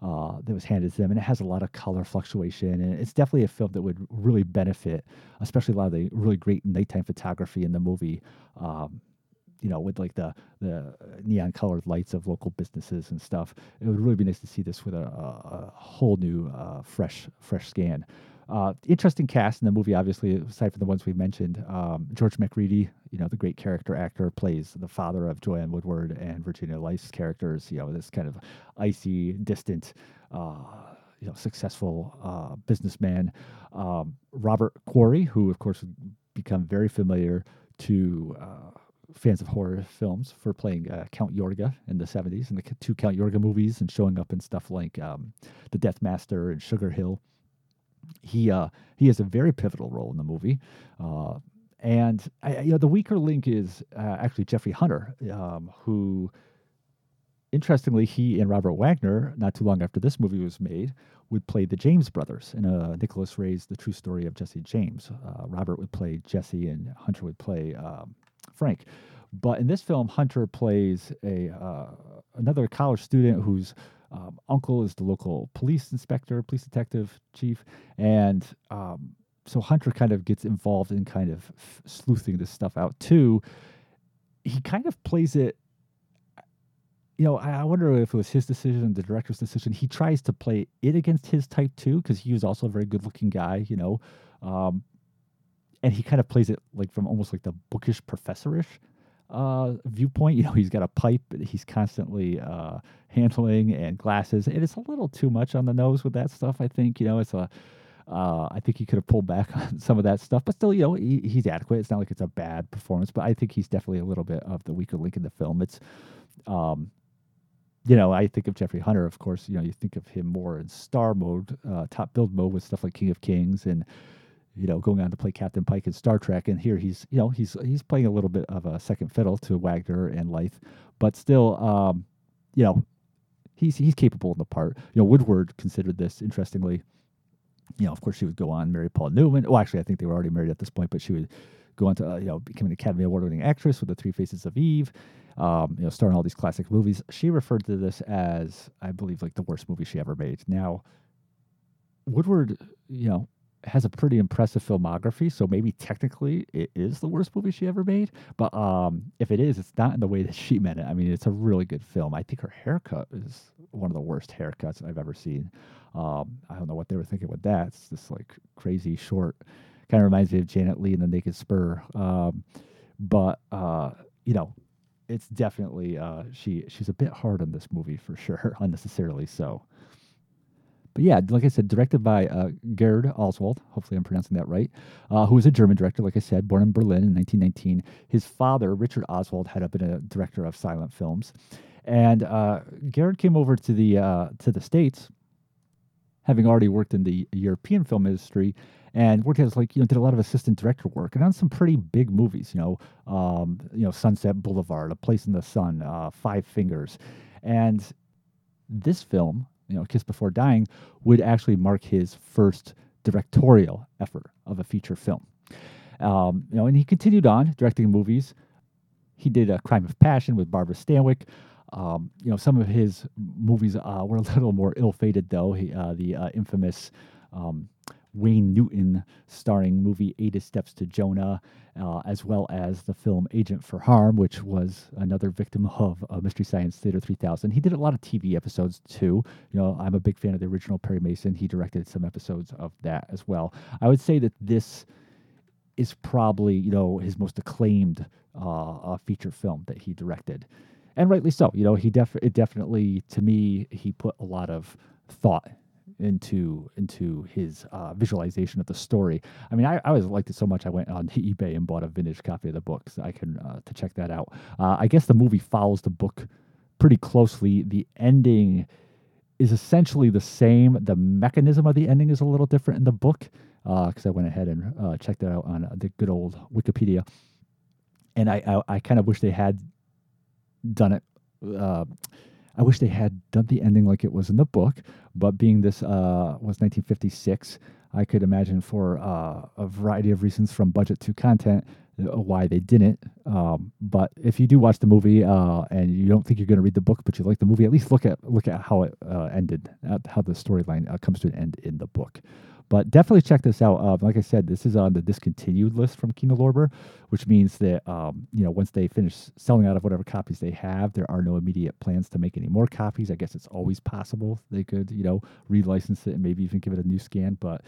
[SPEAKER 1] uh, that was handed to them, and it has a lot of color fluctuation, and it's definitely a film that would really benefit, especially a lot of the really great nighttime photography in the movie. Um, you know, with like the the neon colored lights of local businesses and stuff. It would really be nice to see this with a, a, a whole new, uh, fresh fresh scan. Uh, interesting cast in the movie, obviously, aside from the ones we mentioned. Um, George Macready, you know, the great character actor, plays the father of Joanne Woodward and Virginia Leith's characters. You know, this kind of icy, distant, uh, you know, successful uh, businessman. Um, Robert Quarry, who, of course, become very familiar to uh, fans of horror films for playing uh, Count Yorga in the 70s and the two Count Yorga movies and showing up in stuff like um, The Death Master and Sugar Hill. He uh, he has a very pivotal role in the movie. Uh, and I, you know the weaker link is uh, actually Jeffrey Hunter, um, who interestingly he and Robert Wagner, not too long after this movie was made, would play the James brothers in a Nicholas Ray's The True Story of Jesse James. Uh, Robert would play Jesse and Hunter would play um, Frank. But in this film, Hunter plays a uh, another college student whose um, uncle is the local police inspector, police detective chief, and um, so Hunter kind of gets involved in kind of f- sleuthing this stuff out too. He kind of plays it. You know, I, wonder if it was his decision, the director's decision. He tries to play it against his type too, because he was also a very good-looking guy. You know, um, and he kind of plays it like from almost like the bookish professorish uh, viewpoint. You know, he's got a pipe he's constantly uh, handling and glasses, and it's a little too much on the nose with that stuff. I think you know it's a. Uh, I think he could have pulled back on some of that stuff, but still, you know, he, he's adequate. It's not like it's a bad performance, but I think he's definitely a little bit of the weaker link in the film. It's, um, you know, I think of Jeffrey Hunter, of course. You know, you think of him more in star mode, uh, top build mode with stuff like King of Kings and you know, going on to play Captain Pike in Star Trek, and here he's, you know, he's he's playing a little bit of a second fiddle to Wagner and Leith, but still, um, you know, he's he's capable in the part. You know, Woodward considered this interestingly. You know, of course, she would go on marry Paul Newman. Well, actually, I think they were already married at this point, but she would go on to uh, you know become an Academy Award-winning actress with The Three Faces of Eve. Um, you know, starring all these classic movies. She referred to this as, I believe, like the worst movie she ever made. Now, Woodward, you know, has a pretty impressive filmography, so maybe technically it is the worst movie she ever made. But um, if it is, it's not in the way that she meant it. I mean, it's a really good film. I think her haircut is one of the worst haircuts I've ever seen. Um, I don't know what they were thinking with that. It's just like crazy short. Kind of reminds me of Janet Leigh in The Naked Spur. Um, but uh, you know, it's definitely uh, she she's a bit hard on this movie for sure, unnecessarily so. But yeah, like I said, directed by uh, Gerd Oswald. Hopefully, I'm pronouncing that right. Uh, who was a German director, like I said, born in Berlin in 1919. His father, Richard Oswald, had been a director of silent films, and uh, Gerd came over to the uh, to the states, having already worked in the European film industry and worked as like you know did a lot of assistant director work and on some pretty big movies. You know, um, you know Sunset Boulevard, A Place in the Sun, uh, Five Fingers, and this film you know, Kiss Before Dying, would actually mark his first directorial effort of a feature film. Um, you know, and he continued on directing movies. He did a Crime of Passion with Barbara Stanwyck. Um, you know, some of his movies uh, were a little more ill-fated, though. He, uh, the uh, infamous um, Wayne Newton starring movie Eight Steps to Jonah, uh, as well as the film Agent for Harm, which was another victim of uh, Mystery Science Theater 3000. He did a lot of TV episodes too. You know, I'm a big fan of the original Perry Mason. He directed some episodes of that as well. I would say that this is probably, you know, his most acclaimed uh, feature film that he directed. And rightly so. You know, he def- it definitely, to me, he put a lot of thought into into his uh, visualization of the story. I mean, I, I always liked it so much. I went on eBay and bought a vintage copy of the book, so I can uh, to check that out. Uh, I guess the movie follows the book pretty closely. The ending is essentially the same. The mechanism of the ending is a little different in the book because uh, I went ahead and uh, checked it out on uh, the good old Wikipedia, and I I, I kind of wish they had done it I wish they had done the ending like it was in the book, but being this uh, was 1956, I could imagine for uh, a variety of reasons from budget to content uh, why they didn't. Um, but if you do watch the movie uh, and you don't think you're going to read the book, but you like the movie, at least look at look at how it uh, ended, how the storyline uh, comes to an end in the book. But definitely check this out. Uh, like I said, this is on the discontinued list from Kino Lorber, which means that um, you know once they finish selling out of whatever copies they have, there are no immediate plans to make any more copies. I guess it's always possible they could you know relicense it and maybe even give it a new scan. But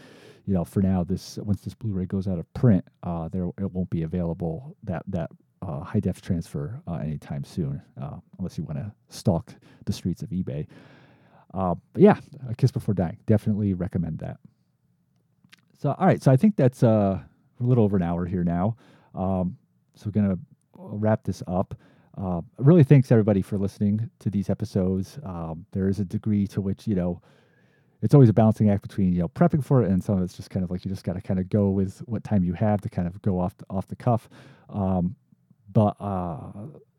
[SPEAKER 1] you know for now, this once this Blu-ray goes out of print, uh, there it won't be available that that uh, high def transfer uh, anytime soon, uh, unless you want to stalk the streets of eBay. Uh, but yeah, A Kiss Before Dying. Definitely recommend that. So, all right. So I think that's uh, a little over an hour here now. Um, so we're gonna wrap this up. Uh, really, thanks everybody for listening to these episodes. Um, there is a degree to which you know it's always a balancing act between you know prepping for it and some of it's just kind of like you just got to kind of go with what time you have to kind of go off the, off the cuff. Um, but uh,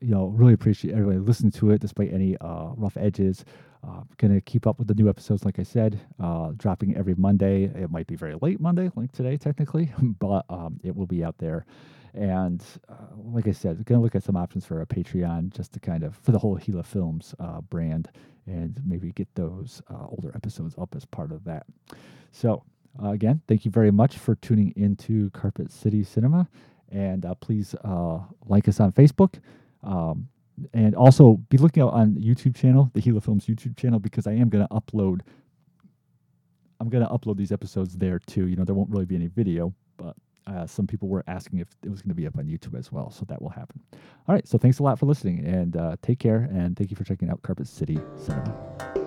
[SPEAKER 1] you know, really appreciate everybody listening to it despite any uh, rough edges. Uh, gonna keep up with the new episodes, like I said, uh, dropping every Monday. It might be very late Monday, like today, technically, but um, it will be out there. And uh, like I said, gonna look at some options for a Patreon just to kind of for the whole Gila Films uh, brand, and maybe get those uh, older episodes up as part of that. So again, thank you very much for tuning into Carpet City Cinema, and please like us on Facebook. Um, and also be looking out on the YouTube channel, the Gila Films YouTube channel, because I am going to upload. I'm going to upload these episodes there too. You know, there won't really be any video, but uh, some people were asking if it was going to be up on YouTube as well, so that will happen. All right, so thanks a lot for listening, and uh, take care, and thank you for checking out Carpet City Cinema.